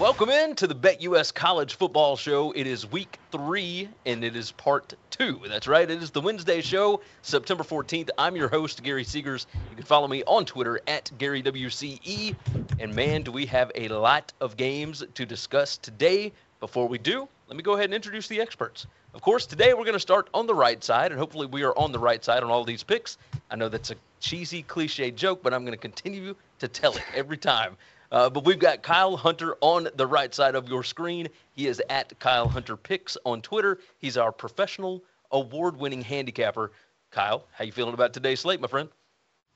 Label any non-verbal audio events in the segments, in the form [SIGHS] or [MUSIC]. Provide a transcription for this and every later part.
Welcome in to the BetUS College Football Show. It is week three, and it is part two. That's right, it is the Wednesday show, September 14th. I'm your host, Gary Seegers. You can follow me on Twitter at GaryWCE. And man, do we have a lot of games to discuss today. Before we do, let me go ahead and introduce the experts. Of course, today we're going to start on the right side, and hopefully we are on the right side on all these picks. I know that's a cheesy, cliche joke, but I'm going to continue to tell it every time. Uh, but we've got Kyle Hunter on the right side of your screen. He is at Kyle Hunter Picks on Twitter. He's our professional award-winning handicapper. Kyle, how you feeling about today's slate, my friend?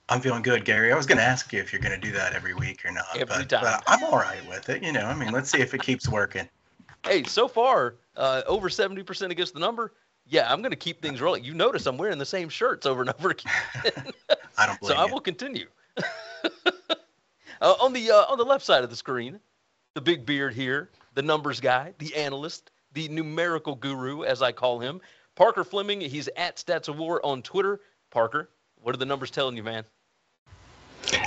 I'm feeling good, Gary. I was going to ask you if you're going to do that every week or not. Every but, time. But I'm all right with it. You know, I mean, let's see if it keeps working. Hey, so far, uh, over 70% against the number. Yeah, I'm going to keep things rolling. You notice I'm wearing the same shirts over and over [LAUGHS] again. [LAUGHS] I don't so I you. will continue. [LAUGHS] uh, on the uh, on the left side of the screen, the big beard here, the numbers guy, the analyst, the numerical guru, as I call him, Parker Fleming. He's at Stats of War on Twitter. Parker, what are the numbers telling you, man?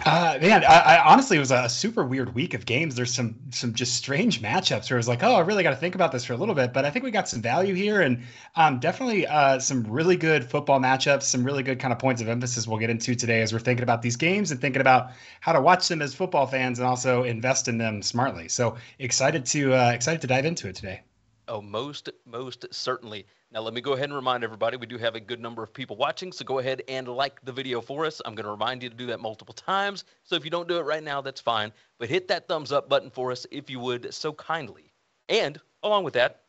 Uh, man, I, I honestly it was a super weird week of games. There's some some just strange matchups where I was like, oh, I really got to think about this for a little bit. But I think we got some value here, and um, definitely uh, some really good football matchups, some really good kind of points of emphasis we'll get into today as we're thinking about these games and thinking about how to watch them as football fans and also invest in them smartly. So excited to uh, excited to dive into it today. Oh, most, most certainly. Now, let me go ahead and remind everybody we do have a good number of people watching, so go ahead and like the video for us. I'm going to remind you to do that multiple times. So if you don't do it right now, that's fine. But hit that thumbs up button for us if you would so kindly. And along with that,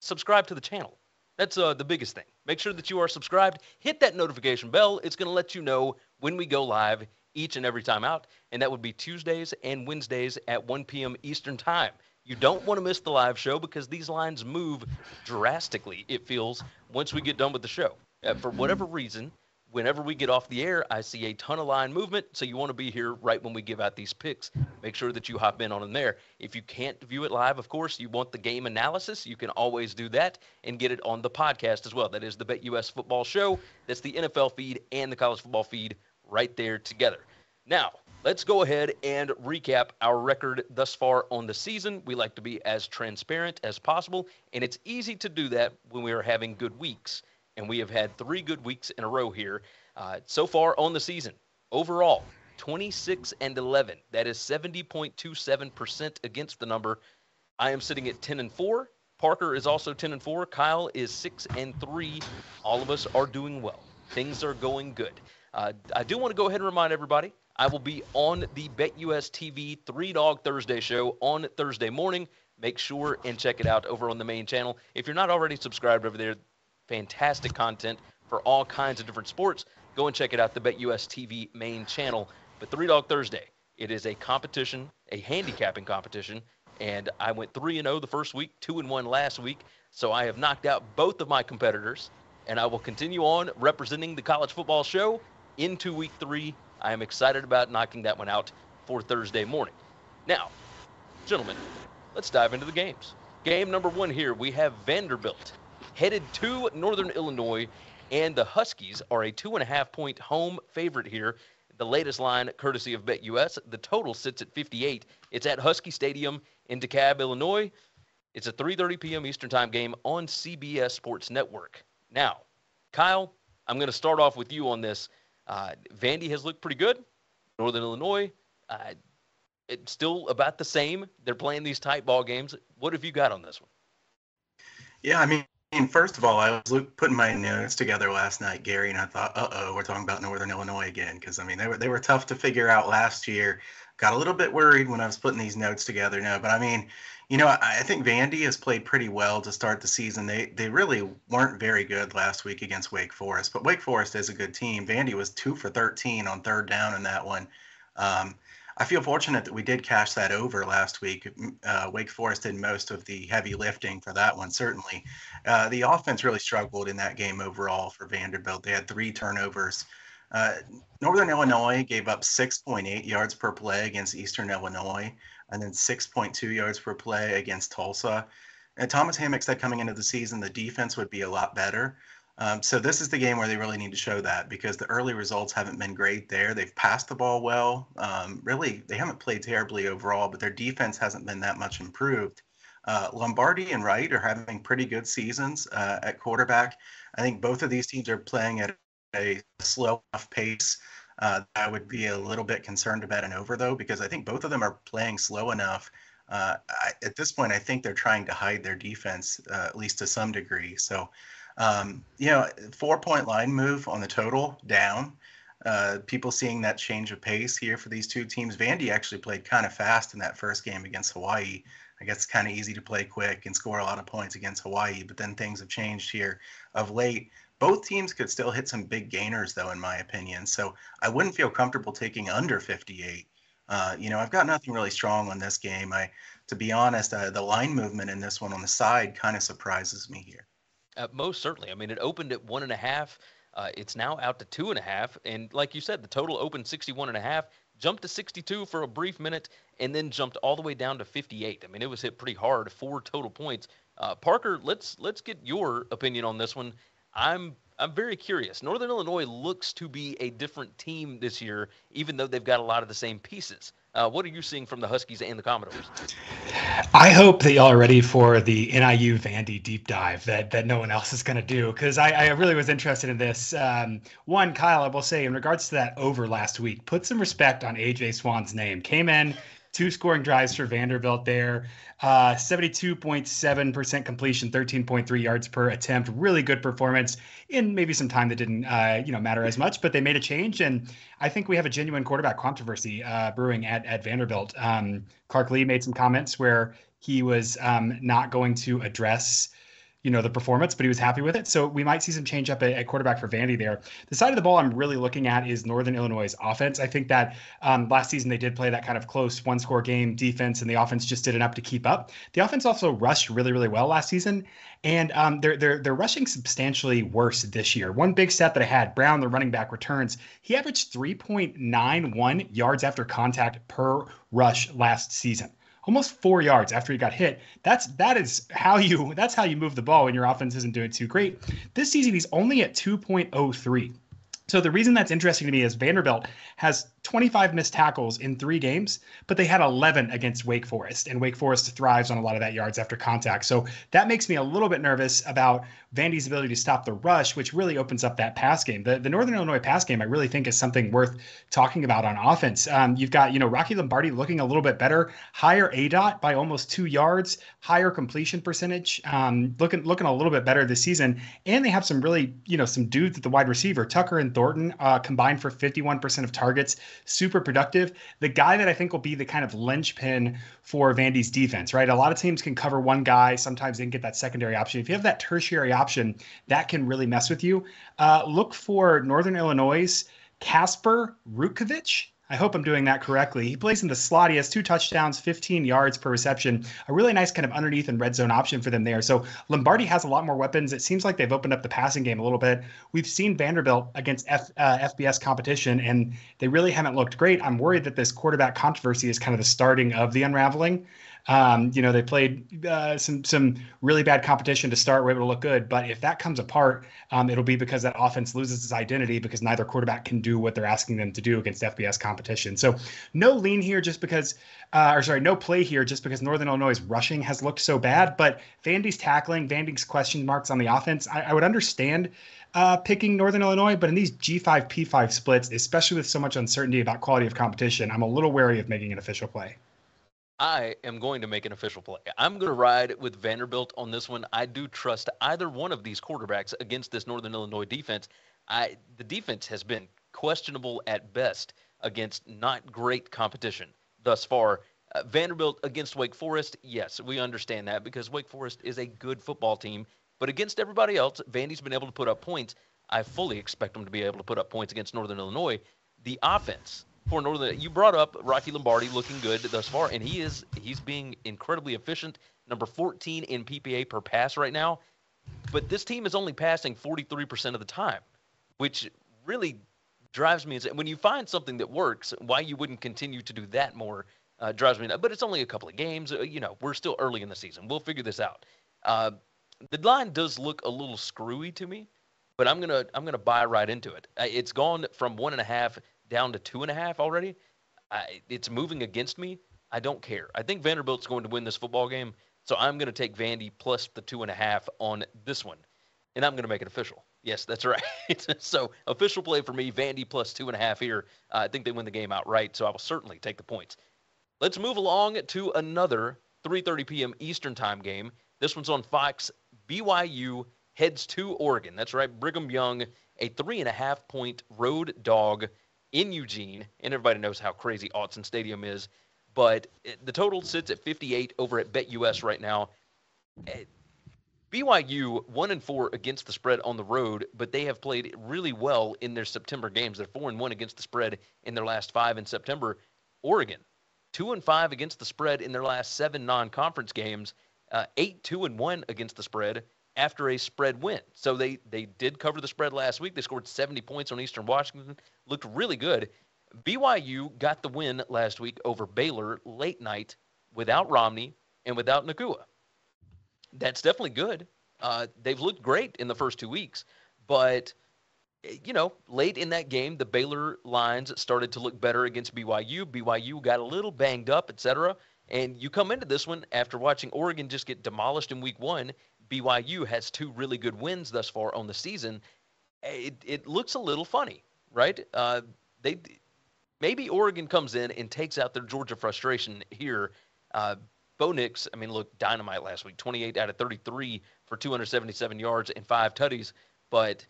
subscribe to the channel. That's uh, the biggest thing. Make sure that you are subscribed. Hit that notification bell. It's going to let you know when we go live each and every time out. And that would be Tuesdays and Wednesdays at 1 p.m. Eastern Time. You don't want to miss the live show because these lines move drastically, it feels, once we get done with the show. Uh, for whatever reason, whenever we get off the air, I see a ton of line movement. So you want to be here right when we give out these picks. Make sure that you hop in on them there. If you can't view it live, of course, you want the game analysis, you can always do that and get it on the podcast as well. That is the BetUS Football Show. That's the NFL feed and the college football feed right there together. Now, let's go ahead and recap our record thus far on the season. We like to be as transparent as possible, and it's easy to do that when we are having good weeks. And we have had three good weeks in a row here uh, so far on the season. Overall, 26 and 11. That is 70.27% against the number. I am sitting at 10 and 4. Parker is also 10 and 4. Kyle is 6 and 3. All of us are doing well. Things are going good. Uh, I do want to go ahead and remind everybody I will be on the BetUS TV Three Dog Thursday show on Thursday morning. Make sure and check it out over on the main channel. If you're not already subscribed over there, fantastic content for all kinds of different sports. Go and check it out, the BetUS TV main channel. But Three Dog Thursday, it is a competition, a handicapping competition, and I went 3 and 0 the first week, 2 and 1 last week. So I have knocked out both of my competitors, and I will continue on representing the college football show into week 3 I am excited about knocking that one out for Thursday morning. Now, gentlemen, let's dive into the games. Game number one here, we have Vanderbilt headed to Northern Illinois, and the Huskies are a two and a half point home favorite here. The latest line, courtesy of BetUS, the total sits at 58. It's at Huskie Stadium in DeKalb, Illinois. It's a 3:30 p.m. Eastern Time game on CBS Sports Network. Now, Kyle, I'm going to start off with you on this. Uh, Vandy has looked pretty good. Northern Illinois, uh, it's still about the same. They're playing these tight ball games. What have you got on this one? Yeah, I mean, first of all, I was putting my notes together last night, Gary, and I thought, uh oh, we're talking about Northern Illinois again. Because, I mean, they were, they were tough to figure out last year. Got a little bit worried when I was putting these notes together. No, but I mean, you know, I, I think Vandy has played pretty well to start the season. They they really weren't very good last week against Wake Forest, but Wake Forest is a good team. Vandy was two for 13 on third down in that one. Um, I feel fortunate that we did cash that over last week. Uh, Wake Forest did most of the heavy lifting for that one, certainly. Uh, the offense really struggled in that game overall for Vanderbilt. They had three turnovers. Uh, Northern Illinois gave up 6.8 yards per play against Eastern Illinois, and then 6.2 yards per play against Tulsa. And Thomas Hammock said coming into the season the defense would be a lot better. Um, so this is the game where they really need to show that because the early results haven't been great there. They've passed the ball well. Um, really, they haven't played terribly overall, but their defense hasn't been that much improved. Uh, Lombardi and Wright are having pretty good seasons uh, at quarterback. I think both of these teams are playing at a slow enough pace. Uh, I would be a little bit concerned about an over though, because I think both of them are playing slow enough. Uh, I, at this point, I think they're trying to hide their defense, uh, at least to some degree. So um, you know, four point line move on the total down. Uh, people seeing that change of pace here for these two teams. Vandy actually played kind of fast in that first game against Hawaii. I guess it's kind of easy to play quick and score a lot of points against Hawaii, but then things have changed here of late. Both teams could still hit some big gainers, though, in my opinion. So I wouldn't feel comfortable taking under 58. Uh, you know, I've got nothing really strong on this game. I, to be honest, uh, the line movement in this one on the side kind of surprises me here. Uh, most certainly. I mean, it opened at one and a half. Uh, it's now out to two and a half. And like you said, the total opened 61 and a half, jumped to 62 for a brief minute, and then jumped all the way down to 58. I mean, it was hit pretty hard, four total points. Uh, Parker, let's let's get your opinion on this one. I'm I'm very curious. Northern Illinois looks to be a different team this year, even though they've got a lot of the same pieces. Uh, what are you seeing from the Huskies and the Commodores? I hope that y'all are ready for the NIU Vandy deep dive that that no one else is going to do because I, I, really was interested in this. Um, one, Kyle, I will say in regards to that over last week, put some respect on AJ Swann's name. Came in two scoring drives for Vanderbilt there. Uh, 72.7% completion, 13.3 yards per attempt. Really good performance in maybe some time that didn't, uh, you know, matter as much, but they made a change. And I think we have a genuine quarterback controversy uh, brewing at, at Vanderbilt. Um, Clark Lea made some comments where he was um, not going to address you know the performance, but he was happy with it. So we might see some change up at, at, quarterback for Vandy there. The side of the ball I'm really looking at is Northern Illinois' offense. I think that um, last season they did play that kind of close one score game defense, and the offense just did enough to keep up. The offense also rushed really really well last season, and um, they're they're they're rushing substantially worse this year. One big stat that I had: Brown, the running back, returns. He averaged 3.91 yards after contact per rush last season almost four yards after he got hit. That's that is how you [LAUGHS] that's how you move the ball when your offense isn't doing too great. This season he's only at 2.03. So the reason that's interesting to me is Vanderbilt has 25 missed tackles in three games, but they had 11 against Wake Forest, and Wake Forest thrives on a lot of that yards after contact. So that makes me a little bit nervous about Vandy's ability to stop the rush, which really opens up that pass game. The, the Northern Illinois pass game, I really think, is something worth talking about on offense. Um, you've got, you know, Rocky Lombardi looking a little bit better, higher aDOT by almost two yards, higher completion percentage, um, looking looking a little bit better this season, and they have some really, you know, some dudes at the wide receiver, Tucker and Thornton, uh, combined for 51% of targets super productive. The guy that I think will be the kind of linchpin for Vandy's defense, right? A lot of teams can cover one guy. Sometimes they can get that secondary option. If you have that tertiary option, that can really mess with you. Uh, look for Northern Illinois' Casper Rutkovich. I hope I'm doing that correctly. He plays in the slot. He has two touchdowns, 15 yards per reception. A really nice kind of underneath and red zone option for them there. So Lombardi has a lot more weapons. It seems like they've opened up the passing game a little bit. We've seen Vanderbilt against F, uh, FBS competition, and they really haven't looked great. I'm worried that this quarterback controversy is kind of the starting of the unraveling. Um, you know, they played uh, some some really bad competition to start, were able to look good. But if that comes apart, um, it'll be because that offense loses its identity because neither quarterback can do what they're asking them to do against FBS competition. So no lean here just because, uh, or sorry, no play here just because Northern Illinois' rushing has looked so bad. But Vandy's tackling, Vandy's question marks on the offense, I, I would understand. Uh, picking Northern Illinois, but in these G5 P5 splits, especially with so much uncertainty about quality of competition, I'm a little wary of making an official play. I am going to make an official play. I'm going to ride with Vanderbilt on this one. I do trust either one of these quarterbacks against this Northern Illinois defense. I the defense has been questionable at best against not great competition thus far. Uh, Vanderbilt against Wake Forest, yes, we understand that because Wake Forest is a good football team, but against everybody else, Vandy's been able to put up points. I fully expect them to be able to put up points against Northern Illinois. The offense for Northern. You brought up Rocky Lombardi looking good thus far, and he is he's being incredibly efficient. Number 14 in PPA per pass right now, but this team is only passing 43% of the time, which really drives me insane. When you find something that works, why you wouldn't continue to do that more uh, drives me nuts. But it's only a couple of games. Uh, you know, we're still early in the season. We'll figure this out. Uh, the line does look a little screwy to me but I'm gonna I'm gonna buy right into it. It's gone from one and a half down to two and a half already. I, it's moving against me. I don't care. I think Vanderbilt's going to win this football game, so I'm going to take Vandy plus the two and a half on this one, and I'm going to make it official. Yes, that's right. [LAUGHS] so official play for me, Vandy plus two and a half here. Uh, I think they win the game outright, so I will certainly take the points. Let's move along to another 3:30 p.m. Eastern time game. This one's on Fox. BYU heads to Oregon. That's right, Brigham Young, a three and a half point road dog in Eugene, and everybody knows how crazy Autzen Stadium is. But the total sits at 58 over at BetUS right now. Eh, BYU one and four against the spread on the road, but they have played really well in their September games. They're four and one against the spread in their last five in September. Oregon two and five against the spread in their last seven non-conference games. Uh, eight two and one against the spread after a spread win. So they they did cover the spread last week. They scored 70 points on Eastern Washington. Looked really good. BYU got the win last week over Baylor late night without Romney and without Nacua. That's definitely good. Uh, they've looked great in the first two weeks, but you know, late in that game, the Baylor lines started to look better against BYU. BYU got a little banged up, etc. And you come into this one after watching Oregon just get demolished in week one. BYU has two really good wins thus far on the season. It, it looks a little funny, right? Uh, they maybe Oregon comes in and takes out their Georgia frustration here. Uh, Bo Nix, I mean, look, dynamite last week, 28 out of 33 for 277 yards and five tutties. But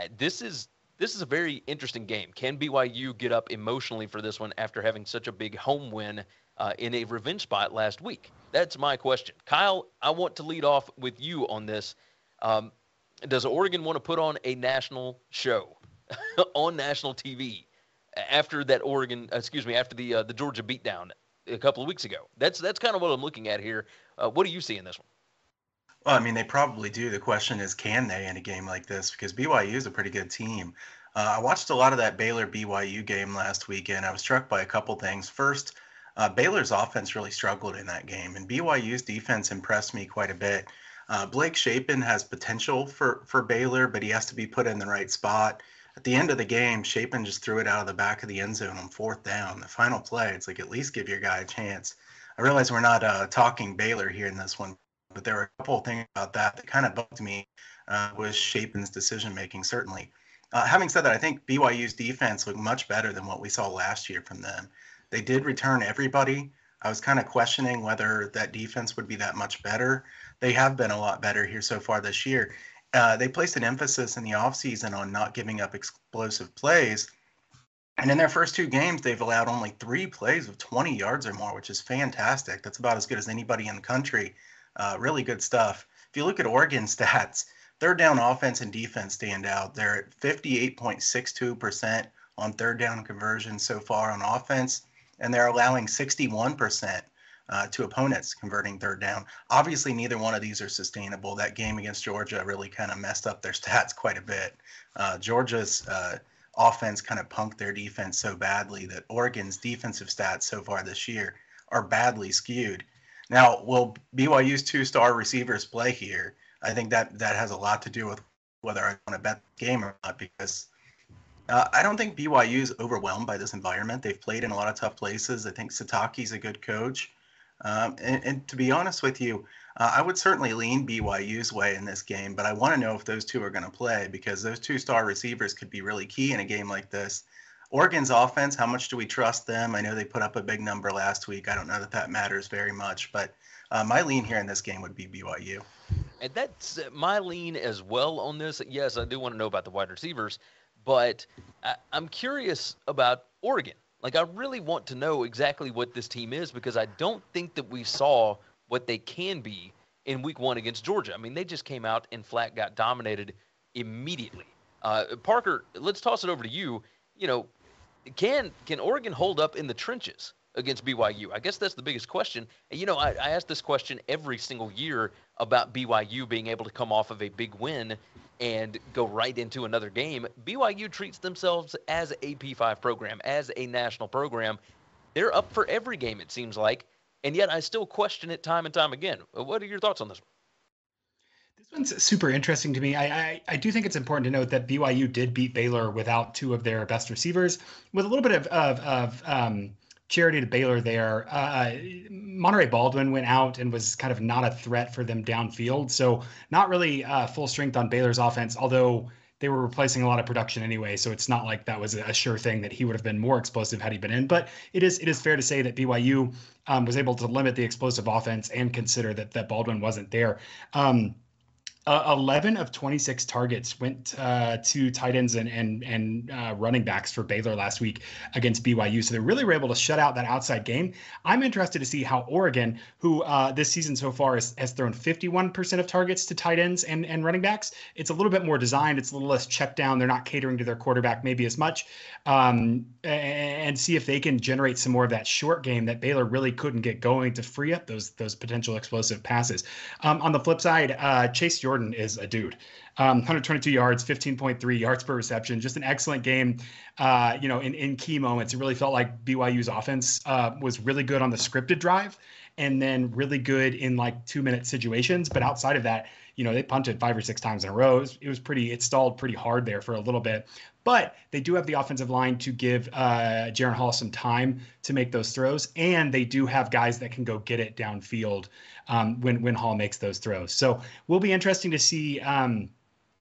uh, this is this is a very interesting game. Can BYU get up emotionally for this one after having such a big home win uh, in a revenge spot last week? That's my question. Kyle, I want to lead off with you on this. Um, does Oregon want to put on a national show [LAUGHS] on national TV after that Oregon, excuse me, after the uh, the Georgia beatdown a couple of weeks ago? That's that's kind of what I'm looking at here. Uh, what do you see in this one? Well, I mean, they probably do. The question is, can they in a game like this? Because BYU is a pretty good team. Uh, I watched a lot of that Baylor BYU game last weekend. I was struck by a couple things. First, uh, Baylor's offense really struggled in that game, and BYU's defense impressed me quite a bit. Uh, Blake Shapen has potential for for Baylor, but he has to be put in the right spot. At the end of the game, Shapen just threw it out of the back of the end zone on fourth down. The final play, it's like at least give your guy a chance. I realize we're not uh, talking Baylor here in this one, but there were a couple of things about that that kind of bugged me. Uh, was Shapen's decision making certainly. Uh, having said that, I think BYU's defense looked much better than what we saw last year from them. They did return everybody. I was kind of questioning whether that defense would be that much better. They have been a lot better here so far this year. Uh, they placed an emphasis in the offseason on not giving up explosive plays. And in their first two games, they've allowed only three plays of 20 yards or more, which is fantastic. That's about as good as anybody in the country. Uh, really good stuff. If you look at Oregon [LAUGHS] stats, third down offense and defense stand out. They're at 58.62% on third down conversion so far on offense and they're allowing 61% uh, to opponents converting third down. Obviously, neither one of these are sustainable. That game against Georgia really kind of messed up their [LAUGHS] stats quite a bit. Uh, Georgia's uh, offense kind of punked their defense so badly that Oregon's defensive stats so far this year are badly skewed. Now, will BYU's two-star receivers play here? I think that that has a lot to do with whether I want to bet the game or not because uh, I don't think BYU is overwhelmed by this environment. They've played in a lot of tough places. I think Sitake's a good coach. Um, and, and, to be honest with you, uh, I would certainly lean BYU's way in this game, but I want to know if those two are going to play because those two star receivers could be really key in a game like this. Oregon's offense, how much do we trust them? I know they put up a big number last week. I don't know that that matters very much, but uh, my lean here in this game would be BYU. And that's my lean as well on this. Yes, I do want to know about the wide receivers. But I, I'm curious about Oregon. Like, I really want to know exactly what this team is because I don't think that we saw what they can be in week one against Georgia. I mean, they just came out and flat got dominated immediately. Uh, Parker, let's toss it over to you. You know, can can Oregon hold up in the trenches against BYU? I guess that's the biggest question. You know, I, I ask this question every single year about BYU being able to come off of a big win and go right into another game. BYU treats themselves as a P5 program, as a national program. They're up for every game, it seems like. And yet I still question it time and time again. What are your thoughts on this one? This one's super interesting to me. I, I, I do think it's important to note that BYU did beat Baylor without two of their best receivers, with a little bit of of, of um, charity to Baylor there. Uh, Monaray Baldwin went out and was kind of not a threat for them downfield, so not really uh, full strength on Baylor's offense. Although they were replacing a lot of production anyway, so it's not like that was a sure thing that he would have been more explosive had he been in. But it is it is fair to say that BYU um, was able to limit the explosive offense and consider that that Baldwin wasn't there. Um, uh, 11 of 26 targets went uh, to tight ends and and, and uh, running backs for Baylor last week against BYU. So they really were able to shut out that outside game. I'm interested to see how Oregon, who uh, this season so far has, has thrown 51% of targets to tight ends and, and running backs, it's a little bit more designed. It's a little less checked down. They're not catering to their quarterback maybe as much. Um, and see if they can generate some more of that short game that Baylor really couldn't get going to free up those those potential explosive passes. Um, on the flip side, uh, Chase Jordan Is a dude. Um, 122 yards, 15.3 yards per reception, just an excellent game. Uh, you know, in, in key moments, it really felt like BYU's offense uh, was really good on the scripted drive, and then really good in like two minute situations. But outside of that, you know, they punted five or six times in a row. It was, it was pretty, it stalled pretty hard there for a little bit. But they do have the offensive line to give uh, Jaren Hall some time to make those throws, and they do have guys that can go get it downfield um, when when Hall makes those throws. So will be interesting to see. Um,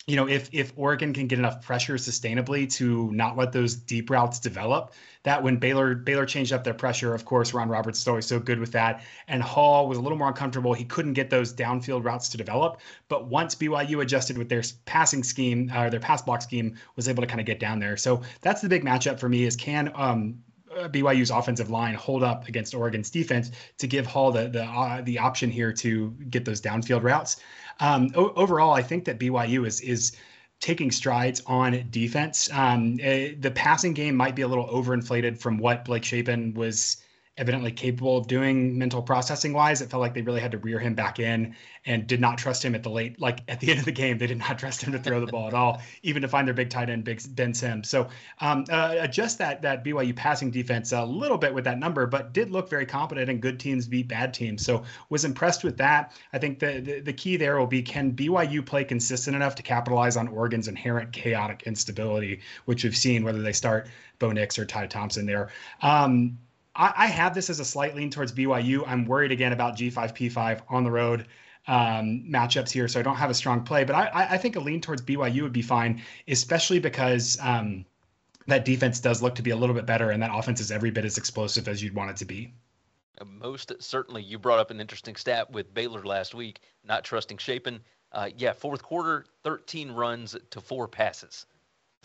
you know, if if Oregon can get enough pressure sustainably to not let those deep routes develop, that when Baylor Baylor changed up their pressure, of course, Ron Roberts is always so good with that. And Hall was a little more uncomfortable. He couldn't get those downfield routes to develop. But once BYU adjusted with their passing scheme, or uh, their pass block scheme, was able to kind of get down there. So that's the big matchup for me: is can um, BYU's offensive line hold up against Oregon's defense to give Hall the the uh, the option here to get those downfield routes. Um, o- overall, I think that BYU is is taking strides on defense. Um, uh, the passing game might be a little overinflated from what Blake Shapen was evidently capable of doing mental processing wise. It felt like they really had to rear him back in and did not trust him at the late, like at the end of the game, they did not [LAUGHS] trust him to throw the ball at all, even to find their big tight end, big Ben Sims. So um, uh, adjust that that BYU passing defense a little bit with that number, but did look very competent and good teams beat bad teams. So was impressed with that. I think the, the, the key there will be can BYU play consistent enough to capitalize on Oregon's inherent chaotic instability, which we've seen whether they start Bo Nix or Ty Thompson there. Um, I, I have this as a slight lean towards BYU. I'm worried again about G5P5 on the road um, matchups here, so I don't have a strong play. But I, I think a lean towards BYU would be fine, especially because um, that defense does look to be a little bit better, and that offense is every bit as explosive as you'd want it to be. Uh, most certainly, you brought up an interesting stat with Baylor last week, not trusting Shapen. Uh, yeah, fourth quarter, 13 runs to four passes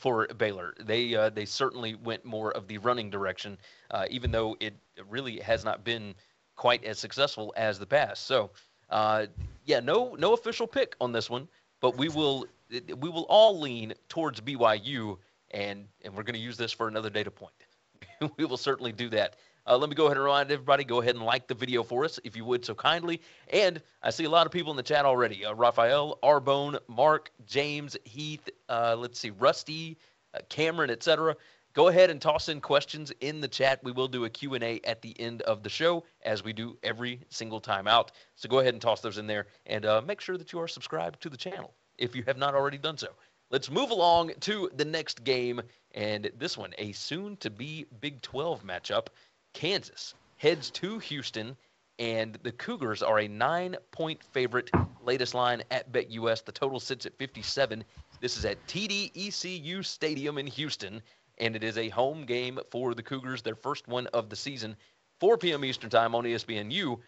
for Baylor. They uh, they certainly went more of the running direction, uh, even though it really has not been quite as successful as the past. So, uh, yeah, no no official pick on this one, but we will we will all lean towards BYU, and and we're going to use this for another data point. [LAUGHS] we will certainly do that. Uh, let me go ahead and remind everybody go ahead and like the video for us if you would so kindly. And I see a lot of people in the chat already uh, Raphael, Arbone, Mark, James, Heath, uh, let's see, Rusty, uh, Cameron, etc. Go ahead and toss in questions in the chat. We will do a Q&A at the end of the show as we do every single time out. So go ahead and toss those in there and uh, make sure that you are subscribed to the channel if you have not already done so. Let's move along to the next game. And this one, a soon to be Big 12 matchup. Kansas heads to Houston, and the Cougars are a nine point favorite. Latest line at BetUS. The total sits at 57. This is at TDECU Stadium in Houston, and it is a home game for the Cougars, their first one of the season, 4 p.m. Eastern Time on ESPNU.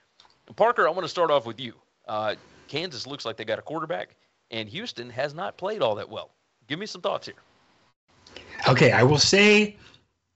Parker, I want to start off with you. Uh, Kansas looks like they got a quarterback, and Houston has not played all that well. Give me some thoughts here. Okay, I will say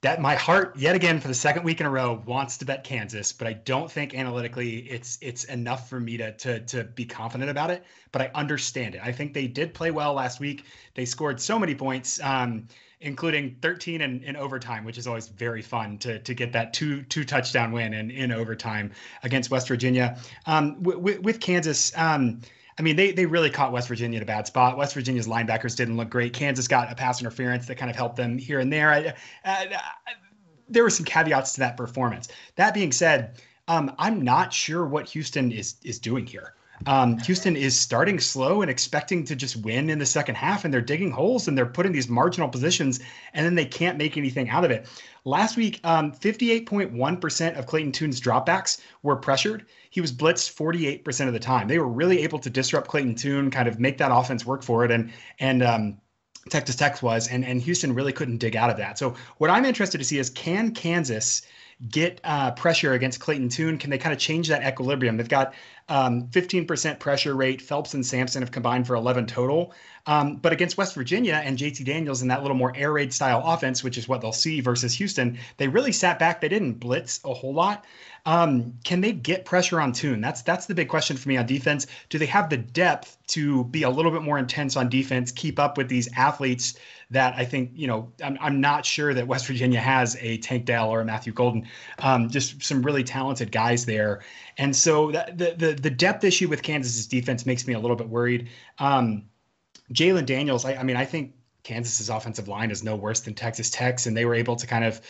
that my heart yet again for the second week in a row wants to bet Kansas, but I don't think analytically it's it's enough for me to to to be confident about it. But I understand it. I think they did play well last week. They scored so many points, um, including 13 in, in overtime, which is always very fun to to get that two two touchdown win in in overtime against West Virginia. Um, with, with Kansas. Um, I mean, they they really caught West Virginia in a bad spot. West Virginia's linebackers didn't look great. Kansas got a pass interference that kind of helped them here and there. I, I, I, there were some caveats to that performance. That being said, um, I'm not sure what Houston is is doing here. Um, Houston is starting slow and expecting to just win in the second half, and they're digging holes and they're putting these marginal positions, and then they can't make anything out of it. Last week, um, 58.1% of Clayton Tune's dropbacks were pressured. He was blitzed 48% of the time. They were really able to disrupt Clayton Tune, kind of make that offense work for it, and and um, Texas Tech was, and and Houston really couldn't dig out of that. So what I'm interested to see is can Kansas get uh, pressure against Clayton Tune? Can they kind of change that equilibrium? They've got um, 15% pressure rate. Phelps and Sampson have combined for 11 total. Um, but against West Virginia and JT Daniels in that little more air raid style offense, which is what they'll see versus Houston, they really sat back. They didn't blitz a whole lot. Um, can they get pressure on Tune? That's that's the big question for me on defense. Do they have the depth to be a little bit more intense on defense, keep up with these athletes that I think, you know, I'm, I'm not sure that West Virginia has a Tank Dell or a Matthew Golden, um, just some really talented guys there. And so that, the, the, the depth issue with Kansas's defense makes me a little bit worried. Um, Jalon Daniels, I, I mean, I think Kansas's offensive line is no worse than Texas Tech's, and they were able to kind of,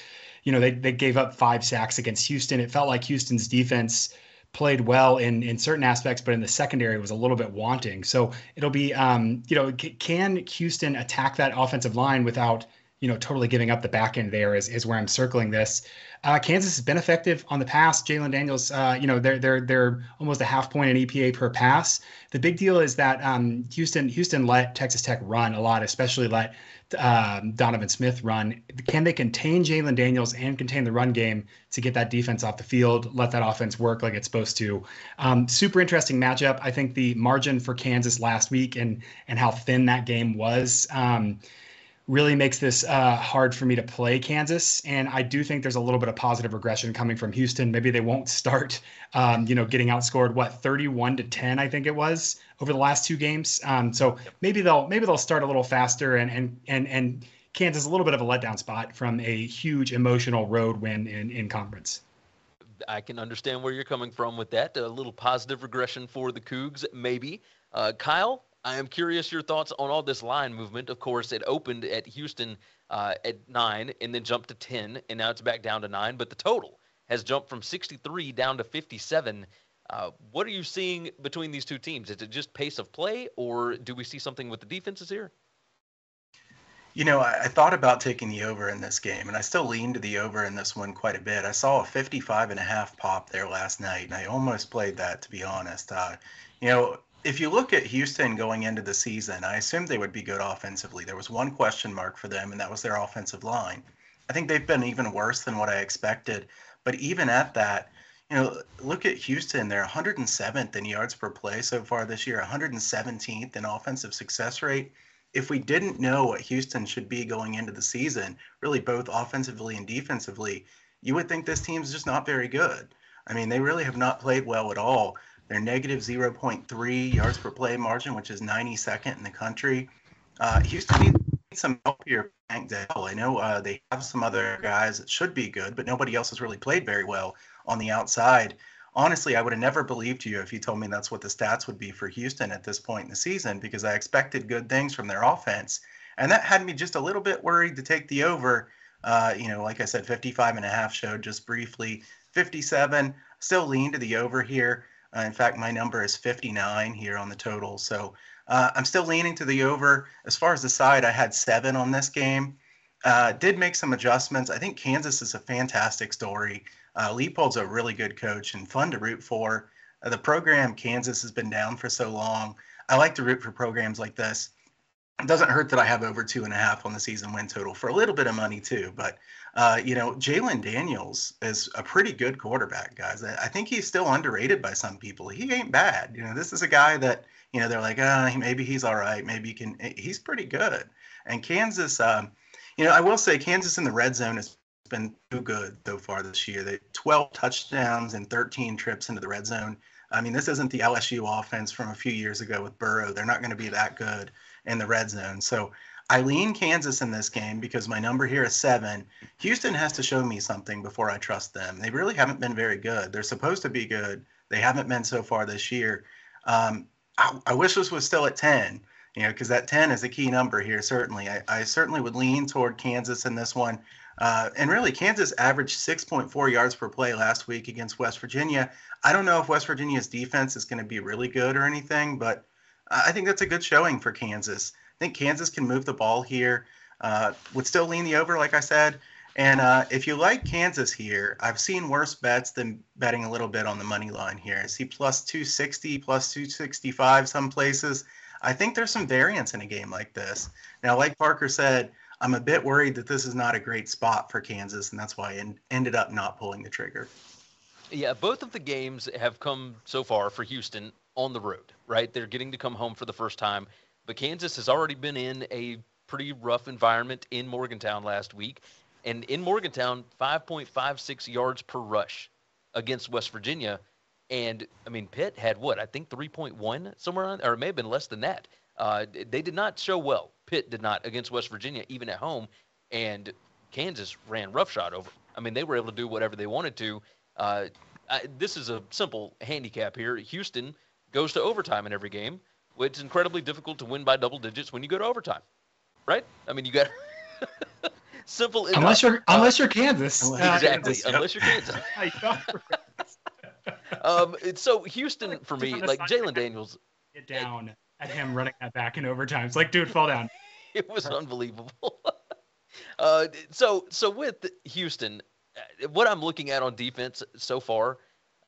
you know, they, they gave up five sacks against Houston. It felt like Houston's defense – played well in in certain aspects, but in the secondary was a little bit wanting. So it'll be, um, you know, c- can Houston attack that offensive line without, you know, totally giving up the back end there is, is where I'm circling this. Uh, Kansas has been effective on the pass. Jalon Daniels, uh, you know, they're they're they're almost a half point in EPA per pass. The big deal is that um, Houston Houston let Texas Tech run a lot, especially let um, Donovan Smith run. Can they contain Jalon Daniels and contain the run game to get that defense off the field, let that offense work like it's supposed to? Um, super interesting matchup. I think the margin for Kansas last week and and how thin that game was. Um, really makes this uh, hard for me to play Kansas. And I do think there's a little bit of positive regression coming from Houston. Maybe they won't start, um, you know, getting outscored what 31 to 10, I think it was over the last two games. Um, so maybe they'll maybe they'll start a little faster and and and and Kansas a little bit of a letdown spot from a huge emotional road win in in conference. I can understand where you're coming from with that. A little positive regression for the Cougs, maybe. Uh, Kyle, I am curious your thoughts on all this line movement. Of course, it opened at Houston uh, at nine and then jumped to 10, and now it's back down to nine. But the total has jumped from 63 down to 57. Uh, what are you seeing between these two teams? Is it just pace of play, or do we see something with the defenses here? You know, I, I, thought about taking the over in this game, and I still lean to the over in this one quite a bit. I saw a 55 and a half pop there last night, and I almost played that, to be honest. Uh, you know, if you look at Houston going into the season, I assumed they would be good offensively. There was one question mark for them, and that was their offensive line. I think they've been even worse than what I expected. But even at that, you know, look at Houston. They're 107th in yards per play so far this year, 117th in offensive success rate. If we didn't know what Houston should be going into the season, really both offensively and defensively, you would think this team's just not very good. I mean, they really have not played well at all. They're negative 0.3 yards per play margin, which is 92nd in the country. Uh, Houston needs some help here. Tank Dell. I know uh, they have some other guys that should be good, but nobody else has really played very well on the outside. Honestly, I would have never believed you if you told me that's what the stats would be for Houston at this point in the season because I expected good things from their offense. And that had me just a little bit worried to take the over. Uh, you know, like I said, 55 and a half showed just briefly. 57, still lean to the over here. Uh, in fact, my number is 59 here on the total. So uh, I'm still leaning to the over. As far as the side, I had seven on this game. Uh, did make some adjustments. I think Kansas is a fantastic story. Uh, Leipold's a really good coach and fun to root for. Uh, the program Kansas has been down for so long. I like to root for programs like this. It doesn't hurt that I have over two and a half on the season win total for a little bit of money too. But uh, you know, Jalon Daniels is a pretty good quarterback, guys. I think he's still underrated by some people. He ain't bad. You know, this is a guy that you know they're like, oh, maybe he's all right. Maybe he can. He's pretty good. And Kansas, um, you know, I will say Kansas in the red zone has been too good so far this year. They 12 touchdowns and 13 trips into the red zone. I mean, this isn't the LSU offense from a few years ago with Burrow. They're not going to be that good in the red zone. So I lean Kansas in this game because my number here is seven. Houston has to show me something before I trust them. They really haven't been very good. They're supposed to be good. They haven't been so far this year. Um, I, I, wish this was still at 10, you know, because that 10 is a key number here, certainly. I, I, certainly would lean toward Kansas in this one. Uh, and really, Kansas averaged 6.4 yards per play last week against West Virginia. I don't know if West Virginia's defense is going to be really good or anything, but I think that's a good showing for Kansas. I think Kansas can move the ball here. Uh, would still lean the over, like I said. And uh, if you like Kansas here, I've seen worse bets than betting a little bit on the money line here. I see plus 260, plus 265 some places. I think there's some variance in a game like this. Now, like Parker said, I'm a bit worried that this is not a great spot for Kansas, and that's why I en- ended up not pulling the trigger. Yeah, both of the games have come so far for Houston on the road, right? They're getting to come home for the first time, but Kansas has already been in a pretty rough environment in Morgantown last week. And in Morgantown, 5.56 yards per rush against West Virginia. And I mean, Pitt had what? I think 3.1 somewhere on, or it may have been less than that. Uh, they did not show well. Pitt did not against West Virginia, even at home. And Kansas ran roughshod over. I mean, they were able to do whatever they wanted to. Uh, I, this is a simple handicap here. Houston goes to overtime in every game. It's incredibly difficult to win by double digits when you go to overtime, right? I mean, you got [LAUGHS] simple enough. Unless you're unless you're Kansas. Unless exactly, Kansas, yep. unless you're Kansas. [LAUGHS] [LAUGHS] um, it's- so Houston for me, like Jalon Daniels, Get down at him running that back in overtime. It's like, dude, fall down. it was unbelievable. uh, so so with Houston, uh, what I'm looking at on defense so far,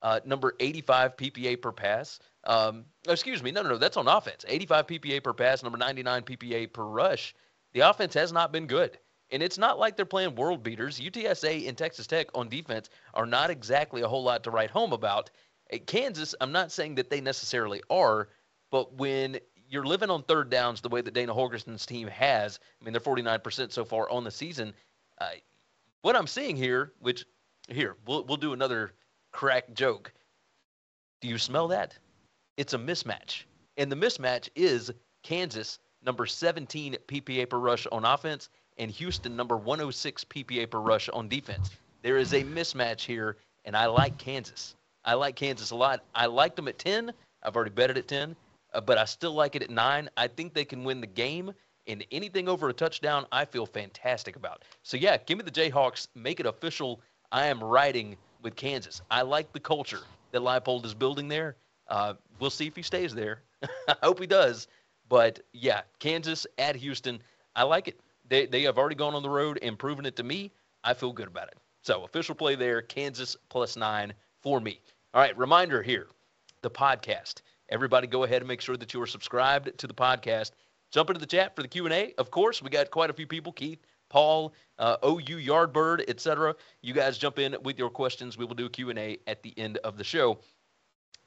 uh, number 85 PPA per pass. Um, excuse me, no, no, no, that's on offense. 85 PPA per pass, number 99 PPA per rush. The offense has not been good. And it's not like they're playing world beaters. UTSA and Texas Tech on defense are not exactly a whole lot to write home about. At Kansas, I'm not saying that they necessarily are, but when you're living on third downs the way that Dana Holgorsen's team has, I mean, they're 49% so far on the season. Uh, what I'm seeing here, which here, we'll, we'll do another crack joke. Do you smell that? It's a mismatch. And the mismatch is Kansas, number 17 PPA per rush on offense, and Houston, number 106 PPA per rush on defense. There is a mismatch here, and I like Kansas. I like Kansas a lot. I liked them at 10. I've already bet it at 10, uh, but I still like it at 9. I think they can win the game, and anything over a touchdown, I feel fantastic about. So, yeah, give me the Jayhawks. Make it official. I am riding with Kansas. I like the culture that Leipold is building there. Uh, we'll see if he stays there. [LAUGHS] I hope he does. But, yeah, Kansas at Houston, I like it. They, they have already gone on the road and proven it to me. I feel good about it. So, official play there, Kansas plus nine for me. All right, reminder here the podcast. Everybody go ahead and make sure that you are subscribed to the podcast. Jump into the chat for the Q&A. Of course, we got quite a few people, Keith, Paul, uh, OU Yardbird, etc. You guys jump in with your questions. We will do a Q&A at the end of the show.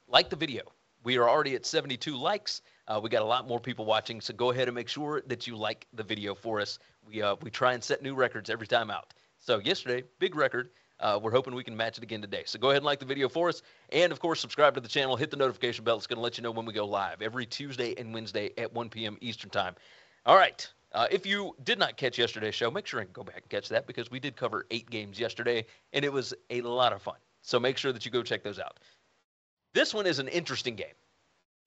Like the video. We are already at 72 likes. Uh, we got a lot more people watching, so go ahead and make sure that you like the video for us. We uh, we try and set new records every time out. So yesterday, big record. Uh, we're hoping we can match it again today. So go ahead and like the video for us, and of course, subscribe to the channel. Hit the notification bell. It's going to let you know when we go live every Tuesday and Wednesday at 1 p.m. Eastern time. All right. Uh, if you did not catch yesterday's show, make sure and go back and catch that because we did cover eight games yesterday, and it was a lot of fun. So make sure that you go check those out. This one is an interesting game.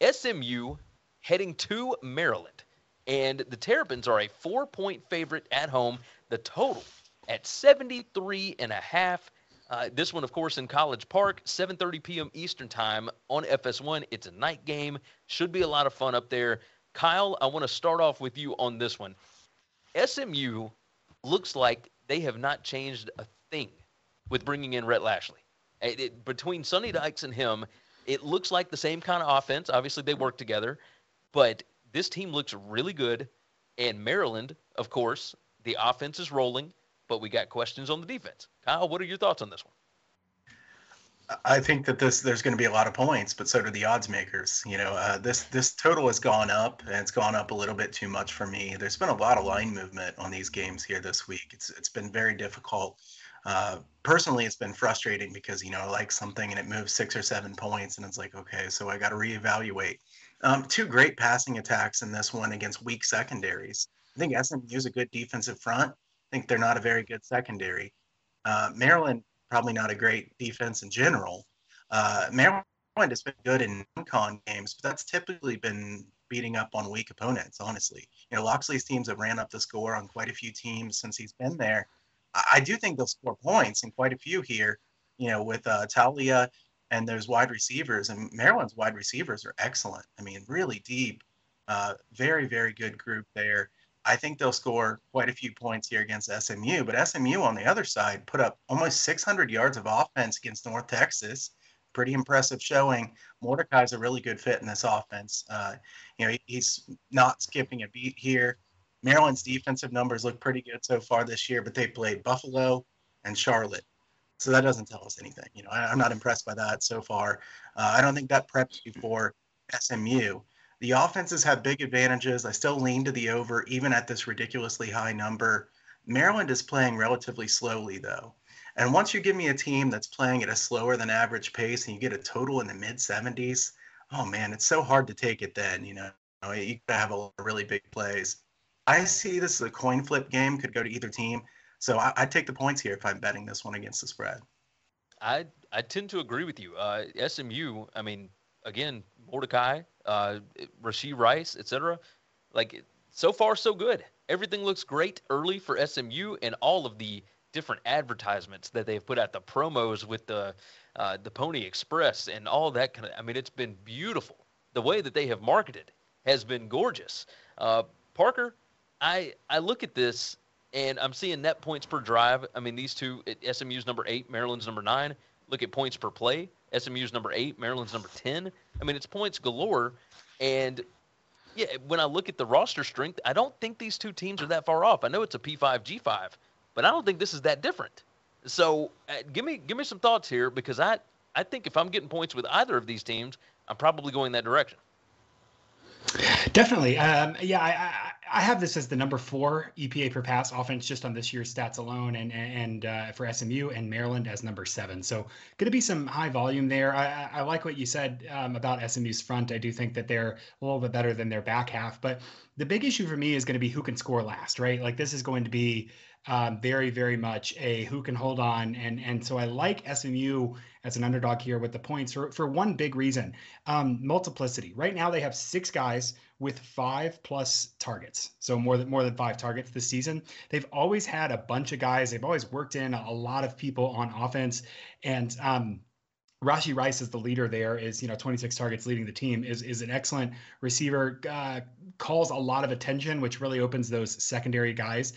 SMU heading to Maryland. And the Terrapins are a four point favorite at home. The total at 73 and a half. Uh, this one, of course, in College Park, 7:30 p.m. Eastern Time on FS1. It's a night game. Should be a lot of fun up there. Kyle, I want to start off with you on this one. SMU looks like they have not changed a thing with bringing in Rhett Lashlee. It- it- between Sonny Dykes and him, it looks like the same kind of offense. Obviously, they work together, but this team looks really good. And Maryland, of course, the offense is rolling, but we got questions on the defense. Kyle, what are your thoughts on this one? I think that this there's going to be a lot of points, but so do the odds makers. You know, uh, this this total has gone up, and it's gone up a little bit too much for me. There's been a lot of line movement on these games here this week. It's it's been very difficult. Uh, personally, it's been frustrating because you know I like something and it moves six or seven points, and it's like okay, so I got to reevaluate. Um, two great passing attacks in this one against weak secondaries. I think SMU is a good defensive front. I think they're not a very good secondary. Uh, Maryland probably not a great defense in general. Uh, Maryland has been good in non-con games, but that's typically been beating up on weak opponents. Honestly, you know Locksley's teams have ran up the score on quite a few teams since he's been there. I do think they'll score points and quite a few here. You know, with uh, Taulia and those wide receivers, and Maryland's wide receivers are excellent. I mean, really deep, uh, very very good group there. I think they'll score quite a few points here against SMU. But SMU on the other side put up almost 600 yards of offense against North Texas. Pretty impressive showing. Mordecai's a really good fit in this offense. Uh, you know, he's not skipping a beat here. Maryland's defensive numbers look pretty good so far this year, but they played Buffalo and Charlotte. So that doesn't tell us anything. You know, I, am not impressed by that so far. Uh, I don't think that preps you for SMU. The offenses have big advantages. I still lean to the over, even at this ridiculously high number. Maryland is playing relatively slowly, though. And once you give me a team that's playing at a slower than average pace and you get a total in the mid 70s, oh man, it's so hard to take it then. You know, you gotta have a really big plays. I see this as a coin flip game, could go to either team. So I, would take the points here if I'm betting this one against the spread. I I tend to agree with you. Uh, SMU, I mean, again, Mordecai, uh, Rashee Rice, etc. Like so far, so good. Everything looks great early for SMU, and all of the different advertisements that they've put out, the promos with the uh, the Pony Express and all that kind of. I mean, it's been beautiful. The way that they have marketed has been gorgeous. Uh, Parker, I I look at this and I'm seeing net points per drive. I mean, these two, SMU's number eight, Maryland's number nine. Look at points per play. SMU's number eight, Maryland's number 10. I mean, it's points galore. And yeah, when I look at the roster strength, I don't think these two teams are that far off. I know it's a P5 G5, but I don't think this is that different. So uh, give me give me some thoughts here because I I think if I'm getting points with either of these teams, I'm probably going that direction. Definitely. Um, yeah, I, I, have this as the number four EPA per pass offense just on this year's stats alone, and and uh, for SMU and Maryland as number seven. So going to be some high volume there. I, I like what you said um, about SMU's front. I do think that they're a little bit better than their back half, but the big issue for me is going to be who can score last, right? Like this is going to be um, very, very much a who can hold on. And and so I like SMU as an underdog here with the points for, for one big reason um, multiplicity. Right now, they have six guys with five plus targets. So more than more than five targets this season. They've always had a bunch of guys. They've always worked in a, lot of people on offense. And um, Rashee Rice is the leader there is, you know, 26 targets leading the team is, is an excellent receiver, uh, calls a lot of attention, which really opens those secondary guys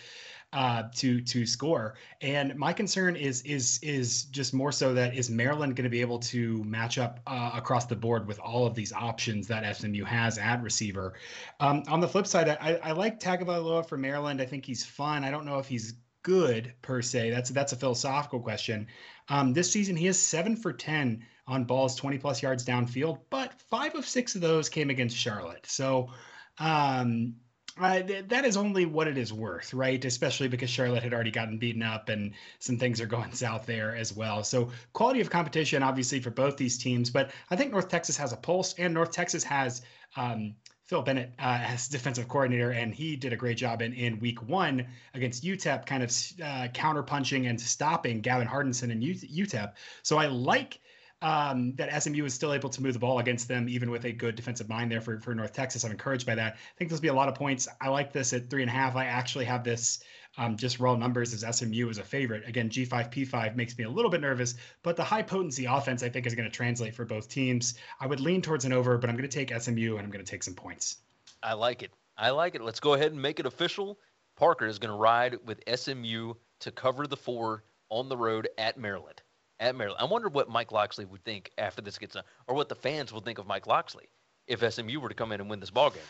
uh, to to score. And my concern is is is just more so that is Maryland going to be able to match up uh, across the board with all of these options that SMU has at receiver. Um, on the flip side, I, I like Tagovailoa for Maryland. I think he's fun. I don't know if he's good per se. That's that's a philosophical question. Um, this season, he is seven for ten on balls, twenty plus yards downfield, but five of six of those came against Charlotte. So. Um, uh, th- that is only what it is worth, right? Especially because Charlotte had already gotten beaten up and some things are going [LAUGHS] south there as well. So, quality of competition, obviously, for both these teams. But I think North Texas has a pulse, and North Texas has um, Phil Bennett uh, as defensive coordinator, and he did a great job in, in week one against UTEP, kind of uh, counterpunching and stopping Gavin Hardison and UTEP. So, I like um, that SMU is still able to move the ball against them, even with a good defensive mind there for, for North Texas. I'm encouraged by that. I think there'll be a lot of points. I like this at three and a half. I actually have this um, just raw numbers as SMU as a favorite. Again, G5, P5 makes me a little bit nervous, but the high potency offense I think is going to translate for both teams. I would lean towards an over, but I'm going to take SMU and I'm going to take some points. I like it. I like it. Let's go ahead and make it official. Parker is going to ride with SMU to cover the four on the road at Maryland at Maryland. I wonder what Mike Locksley would think after this gets done, or what the fans would think of Mike Locksley if SMU were to come in and win this ball game.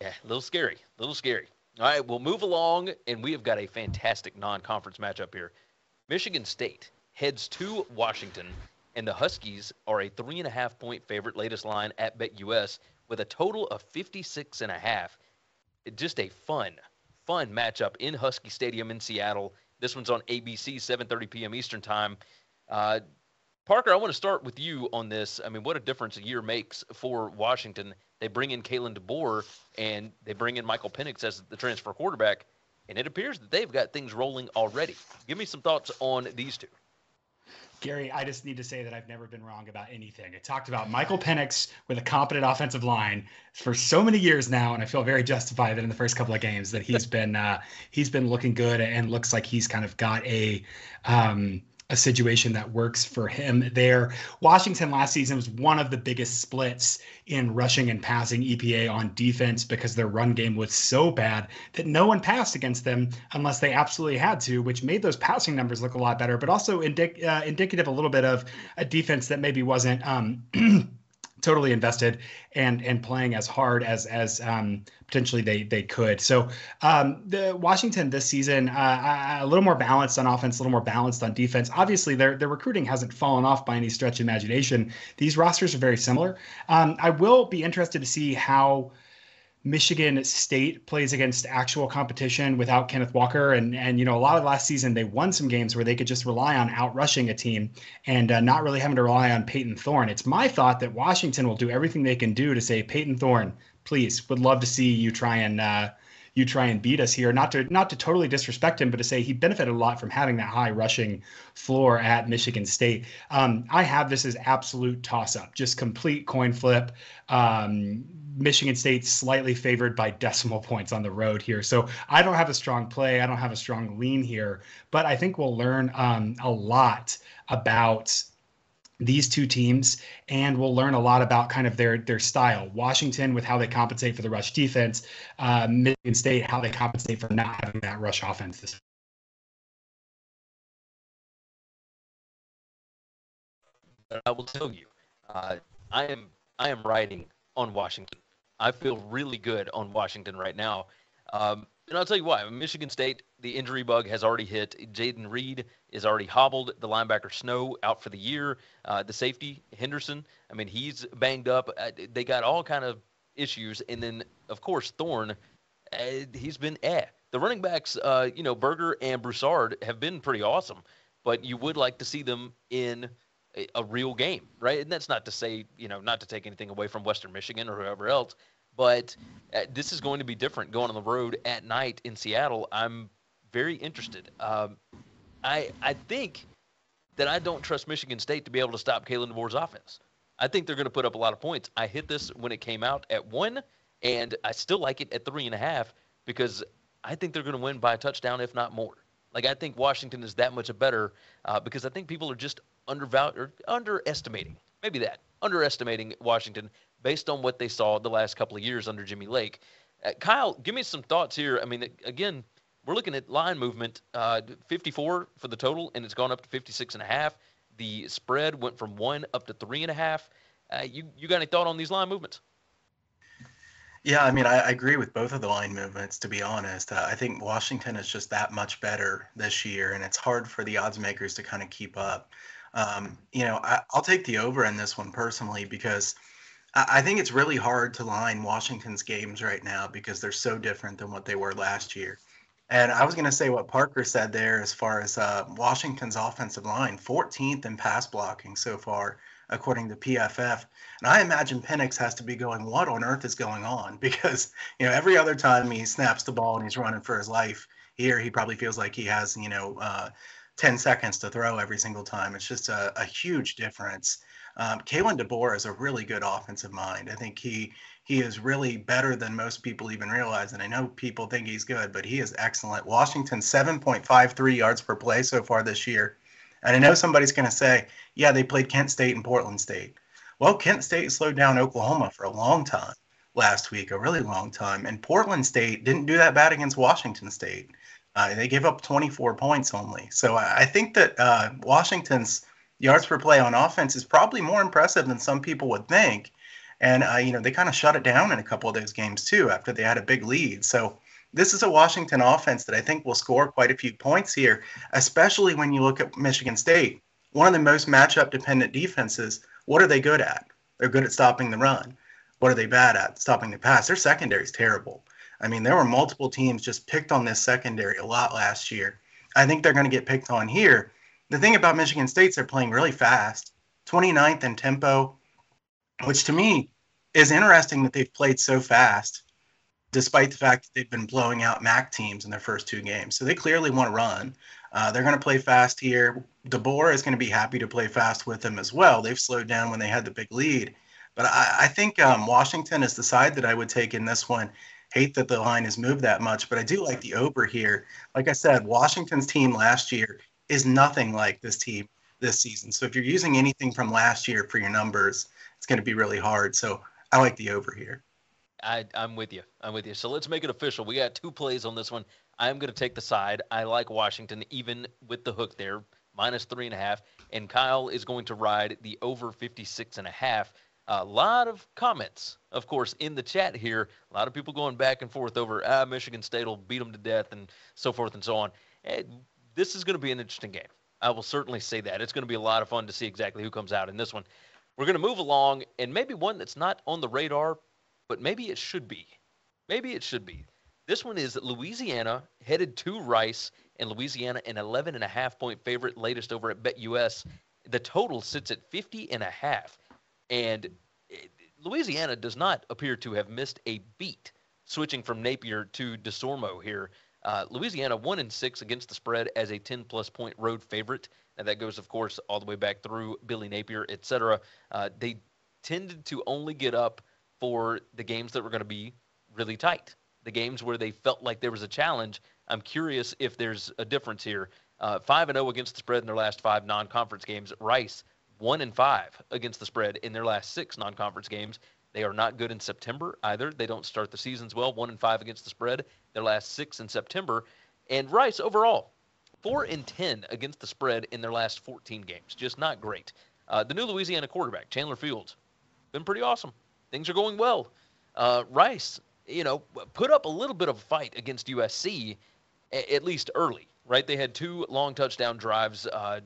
Yeah, a little scary, a little scary. All right, we'll move along, and we have got a fantastic non-conference matchup here. Michigan State heads to Washington, and the Huskies are a three and a half point favorite. Latest line at BetUS with a total of 56 and a half. Just a fun, fun matchup in Husky Stadium in Seattle. This one's on ABC, 7:30 p.m. Eastern Time. Uh, Parker, I want to start with you on this. I mean, what a difference a year makes for Washington. They bring in Kalen DeBoer and they bring in Michael Penix as the transfer quarterback, and it appears that they've got things rolling already. Give me some thoughts on these two. Gary, I just need to say that I've never been wrong about anything. I talked about Michael Penix with a competent offensive line for so many years now, and I feel very justified that in the first couple of games that he's [LAUGHS] been uh, he's been looking good and looks like he's kind of got a um, a situation that works for him there. Washington last season was one of the biggest splits in rushing and passing EPA on defense because their run game was so bad that no one passed against them unless they absolutely had to, which made those passing numbers look a lot better, but also indic- uh, indicative a little bit of a defense that maybe wasn't. Um, [CLEARS THROAT] totally invested and and playing as hard as as um, potentially they they could. So um, the Washington this season uh, a little more balanced on offense, a little more balanced on defense. Obviously, their their recruiting hasn't fallen off by any stretch of imagination. These rosters are very similar. Um, I will be interested to see how Michigan State plays against actual competition without Kenneth Walker, and and you know a lot of last season they won some games where they could just rely on out rushing a team and uh, not really having to rely on Payton Thorne. It's my thought that Washington will do everything they can do to say Payton Thorne, please, would love to see you try and uh, you try and beat us here. Not to not to totally disrespect him, but to say he benefited a lot from having that high rushing floor at Michigan State. Um, I have this as absolute toss up, just complete coin flip. Um, Michigan State slightly favored by decimal points on the road here. So I don't have a strong play. I don't have a strong lean here, but I think we'll learn um, a lot about these two teams and we'll learn a lot about kind of their their style washington with how they compensate for the rush defense uh, michigan state how they compensate for not having that rush offense this i will tell you uh, i am i am riding on washington I feel really good on Washington right now. Um, and I'll tell you why. Michigan State, the injury bug has already hit. Jayden Reed is already hobbled. The linebacker Snow out for the year. Uh, the safety Henderson, I mean, he's banged up. Uh, they got all kind of issues. And then, of course, Thorne, uh, he's been eh. The running backs, uh, you know, Berger and Broussard have been pretty awesome, but you would like to see them in a, real game, right? And that's not to say, you know, not to take anything away from Western Michigan or whoever else, but uh, this is going to be different going on the road at night in Seattle. I'm very interested. Um, I I think that I don't trust Michigan State to be able to stop Kalen DeBoer's offense. I think they're going to put up a lot of points. I hit this when it came out at one, and I still like it at three and a half because I think they're going to win by a touchdown, if not more. Like I think Washington is that much better uh, because I think people are just undervalued or underestimating, maybe that underestimating Washington based on what they saw the last couple of years under Jimmy Lake. Uh, Kyle, give me some thoughts here. I mean, again, we're looking at line movement, uh, 54 for the total, and it's gone up to 56 and a half. The spread went from one up to three and a half. Uh, you you got any thought on these line movements? Yeah, I mean, I, I, agree with both of the line movements. To be honest, uh, I think Washington is just that much better this year, and it's hard for the odds makers to kind of keep up. Um, you know, I, will take the over in this one personally because I think it's really hard to line Washington's games right now because they're so different than what they were last year. And I was going to say what Parker said there as far as uh, Washington's offensive line, 14th in pass blocking so far, according to PFF. And I imagine Penix has to be going, what on earth is going on? [LAUGHS] Because, you know, every other time he snaps the ball and he's running for his life, here he probably feels like he has, you know, uh, 10 seconds to throw every single time. It's just a, a huge difference. Um, Kalen DeBoer is a really good offensive mind. I think he he is really better than most people even realize. And I know people think he's good, but he is excellent. Washington 7.53 yards per play so far this year. And I know somebody's going to say, yeah, they played Kent State and Portland State. Well, Kent State slowed down Oklahoma for a long time last week, a really long time. And Portland State didn't do that bad against Washington State. Uh, they gave up 24 points only. So I think that uh, Washington's yards per play on offense is probably more impressive than some people would think. And uh, you know they kind of shut it down in a couple of those games too after they had a big lead. So this is a Washington offense that I think will score quite a few points here, especially when you look at Michigan State, one of the most matchup dependent defenses. What are they good at? They're good at stopping the run. What are they bad at? Stopping the pass. Their secondary is terrible. I mean, there were multiple teams just picked on this secondary a lot last year. I think they're going to get picked on here the thing about Michigan State's they're playing really fast, 29th in tempo, which to me is interesting that they've played so fast, despite the fact that they've been blowing out MAC teams in their first two games. So they clearly want to run. Uh, they're going to play fast here. DeBoer is going to be happy to play fast with them as well. They've slowed down when they had the big lead. But I, I think um, Washington is the side that I would take in this one. Hate that the line has moved that much, but I do like the over here. Like I said, Washington's team last year is nothing like this team this season. So if you're using anything from last year for your numbers, it's going to be really hard. So I like the over here. I, I'm with you. I'm with you. So let's make it official. We got two plays on this one. I'm going to take the side. I like Washington, even with the hook there, minus three and a half. And Kyle is going to ride the over 56 and a half. A lot of comments, of course, in the chat here. A lot of people going back and forth over ah, Michigan State will beat them to death and so forth and so on. And this is going to be an interesting game. I will certainly say that. It's going to be a lot of fun to see exactly who comes out in this one. We're going to move along, and maybe one that's not on the radar, but maybe it should be. Maybe it should be. This one is Louisiana headed to Rice, and Louisiana an 11 and a half point favorite, latest over at BetUS. The total sits at 50 and a half. And Louisiana does not appear to have missed a beat switching from Napier to DeSormeaux here. Uh, Louisiana one and six against the spread as a 10 plus point road favorite. And that goes, of course, all the way back through Billy Napier, etc. Uh, they tended to only get up for the games that were going to be really tight, the games where they felt like there was a challenge. I'm curious if there's a difference here. Uh, five and zero oh against the spread in their last five non-conference games. Rice one and five against the spread in their last six non-conference games. They are not good in September either. They don't start the seasons well. One and five against the spread. Their last six in September. And Rice overall, four and ten against the spread in their last 14 games. Just not great. Uh, the new Louisiana quarterback, Chandler Fields, been pretty awesome. Things are going well. Uh, Rice, you know, put up a little bit of a fight against USC, a- at least early, right? They had two long touchdown drives, uh,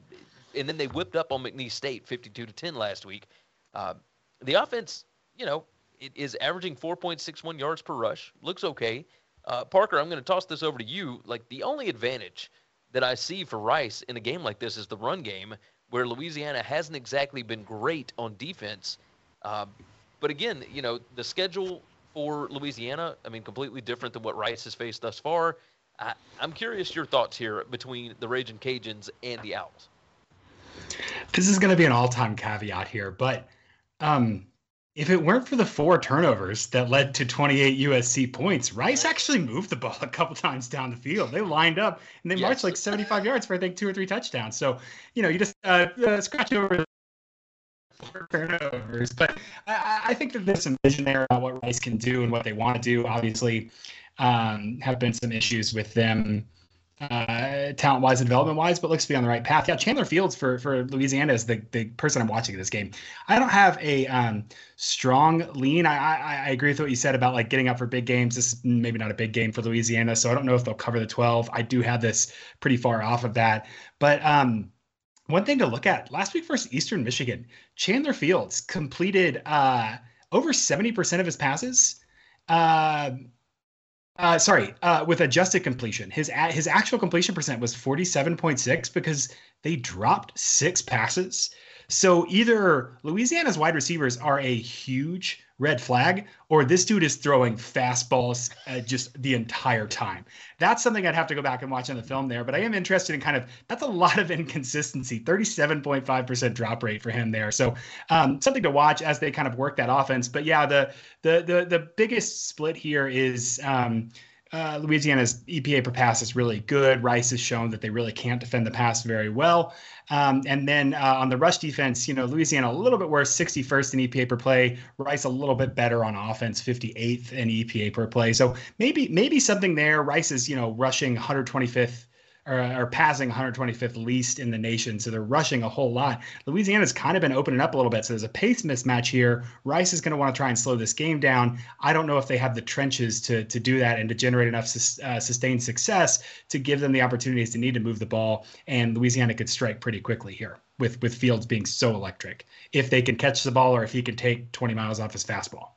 and then they whipped up on McNeese State 52 to 10 last week. Uh, the offense, you know, it is averaging 4.61 yards per rush. Looks okay. Uh, Parker, I'm going to toss this over to you. Like the only advantage that I see for Rice in a game like this is the run game, where Louisiana hasn't exactly been great on defense. Uh, but again, you know, the schedule for Louisiana, I mean, completely different than what Rice has faced thus far. I, am curious your thoughts here between the Raging Cajuns and the Owls. This is going to be an all-time caveat here, but um, if it weren't for the four turnovers that led to 28 USC points, Rice actually moved the ball a couple times down the field. They lined up and they yes. marched like 75 yards for I think two or three touchdowns. So you know, you just uh, uh, scratch over four turnovers. But I, I, think that there's some vision there about what Rice can do and what they want to do. Obviously, um, have been some issues with them uh, talent wise and development wise, but looks to be on the right path. Yeah, Chandler Fields for for Louisiana is the, the person I'm watching in this game. I don't have a um, strong lean. I, I, I agree with what you said about like getting up for big games. This is maybe not a big game for Louisiana, so I don't know if they'll cover the 12. I do have this pretty far off of that, but um, one thing to look at last week versus Eastern Michigan, Chandler Fields completed uh, over 70% of his passes. Uh, uh, sorry, uh, with adjusted completion, his his actual completion percent was forty seven point six because they dropped six passes. So either Louisiana's wide receivers are a huge red flag, or this dude is throwing fastballs uh, just the entire time. That's something I'd have to go back and watch on the film there. But I am interested in kind of that's a lot of [LAUGHS] inconsistency. Thirty-seven point five percent drop rate for him there. So um, something to watch as they kind of work that offense. But yeah, the the the the biggest split here is. Um, uh, Louisiana's EPA per pass is really good. Rice has shown that they really can't defend the pass very well. Um, and then uh, on the rush defense, you know, Louisiana a little bit worse, 61st in EPA per play. Rice a little bit better on offense, 58th in EPA per play. So maybe maybe something there. Rice is you know rushing 125th are, are passing 125th least in the nation, so they're rushing a whole lot. Louisiana's kind of been opening up a little bit, so there's a pace mismatch here. Rice is going to want to try and slow this game down. I don't know if they have the trenches to to do that and to generate enough sus, uh, sustained success to give them the opportunities to need to move the ball. And Louisiana could strike pretty quickly here with with Fields being so electric if they can catch the ball or if he can take 20 miles off his fastball.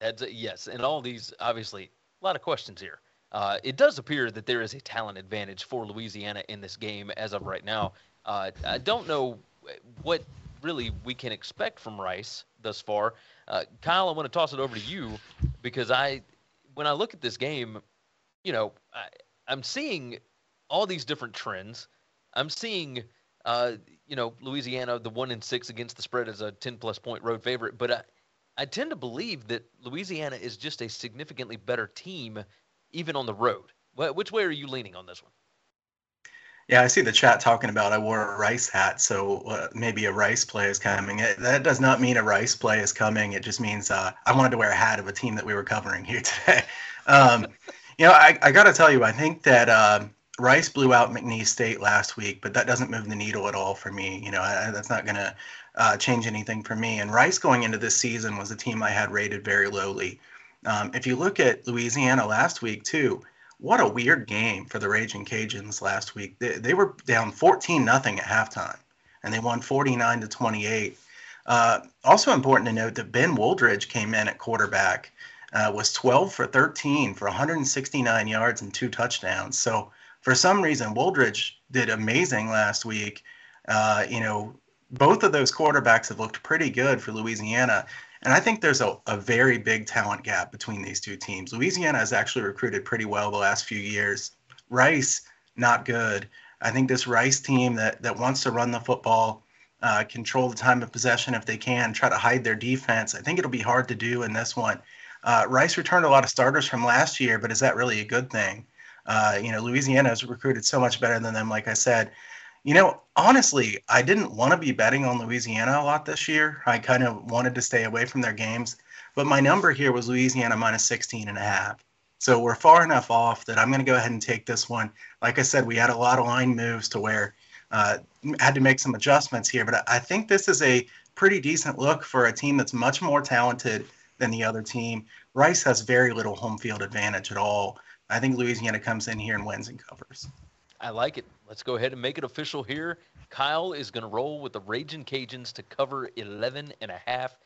That's a, yes, and all these obviously a lot of questions here. Uh, it does appear that there is a talent advantage for Louisiana in this game as of right now. Uh, I don't know what really we can expect from Rice thus far. Uh, Kyle, I want to toss it over to you because I, when I look at this game, you know, I, I'm seeing all these different trends. I'm seeing, uh, you know, Louisiana the one in six against the spread as a 10 plus point road favorite, but I, I tend to believe that Louisiana is just a significantly better team, even on the road. Which way are you leaning on this one? Yeah, I see the chat talking about I wore a Rice hat, so uh, maybe a Rice play is coming. It, that does not mean a Rice play is coming. It just means uh, I wanted to wear a hat of a team that we were covering here [LAUGHS] today. Um, you know, I, I got to tell you, I think that um, Rice blew out McNeese State last week, but that doesn't move the needle at all for me. You know, I, that's not going to uh, change anything for me. And Rice going into this season was a team I had rated very lowly. Um, if you look at Louisiana last week, too, what a weird game for the Raging Cajuns last week. They, they were down 14 nothing at halftime, and they won 49 to 28. Uh, also important to note that Ben Wooldridge came in at quarterback, uh, was 12 for 13 for 169 yards and two touchdowns. So for some reason, Wooldridge did amazing last week. Uh, you know, both of those quarterbacks have looked pretty good for Louisiana. And I think there's a, a very big talent gap between these two teams. Louisiana has actually recruited pretty well the last few years. Rice, not good. I think this Rice team that, that wants to run the football, uh, control the time of possession if they can, try to hide their defense. I think it'll be hard to do in this one. Uh, Rice returned a lot of starters from last year, but is that really a good thing? Uh, you know, Louisiana has recruited so much better than them, like I said. You know, honestly, I didn't want to be betting on Louisiana a lot this year. I kind of wanted to stay away from their games, but my number here was Louisiana minus 16 and a half. So we're far enough off that I'm going to go ahead and take this one. Like I said, we had a lot of line moves to where uh, had to make some adjustments here, but I think this is a pretty decent look for a team that's much more talented than the other team. Rice has very little home field advantage at all. I think Louisiana comes in here and wins and covers. I like it. Let's go ahead and make it official here. Kyle is going to roll with the Raging Cajuns to cover 11 and a half,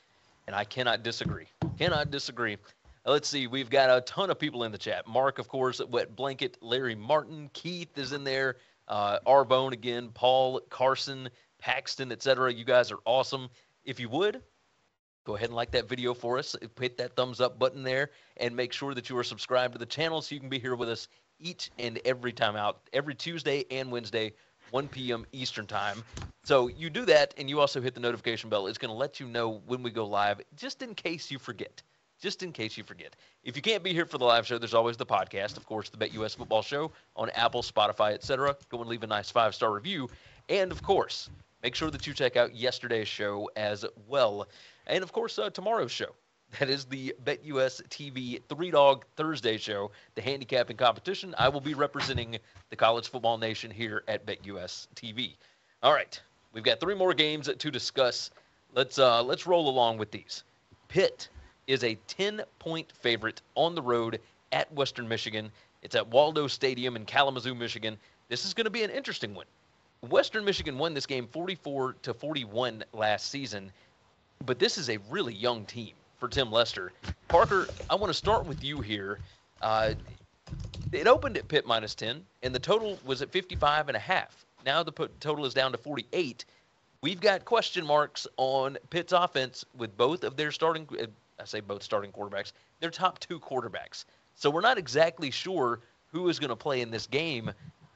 and I cannot disagree. Cannot disagree. Let's see. We've got a ton of people in the chat. Mark, of course, Wet Blanket, Larry Martin, Keith is in there, uh, Arbone again, Paul, Carson, Paxton, etc. You guys are awesome. If you would, go ahead and like that video for us. Hit that thumbs up button there and make sure that you are subscribed to the channel so you can be here with us each and every time out, every Tuesday and Wednesday, 1 p.m. Eastern Time. So you do that, and you also hit the notification bell. It's going to let you know when we go live, just in case you forget. Just in case you forget. If you can't be here for the live show, there's always the podcast, of course, the Bet US Football Show on Apple, Spotify, etc. Go and leave a nice five star review, and of course, make sure that you check out yesterday's show as well, and of course, uh, tomorrow's show. That is the BetUS TV Three Dog Thursday show, the handicapping competition. I will be representing the college football nation here at BetUS TV. All right, we've got three more games to discuss. Let's uh, let's roll along with these. Pitt is a 10 point favorite on the road at Western Michigan. It's at Waldo Stadium in Kalamazoo, Michigan. This is going to be an interesting one. Western Michigan won this game 44 to 41 last season, but this is a really young team for Tim Lester. Parker, I want to start with you here. Uh, it opened at Pitt minus 10, and the total was at 55 and a half. Now the total is down to 48. We've got question marks on Pitt's offense with both of their starting, uh, I say both starting quarterbacks, their top two quarterbacks. So we're not exactly sure who is going to play in this game.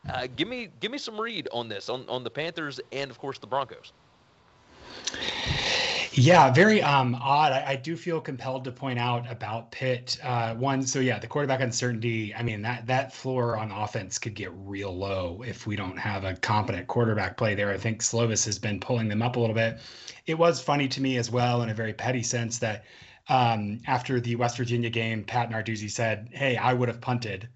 Uh, give me give me some read on this on, on the Panthers and of course the Broncos. Yeah, very um, odd. I, I, do feel compelled to point out about Pitt. Uh, one, so yeah, the quarterback uncertainty. I mean, that that floor on offense could get real low if we don't have a competent quarterback play there. I think Slovis has been pulling them up a little bit. It was funny to me as well, in a very petty sense, that um, after the West Virginia game, Pat Narduzzi said, "Hey, I would have punted."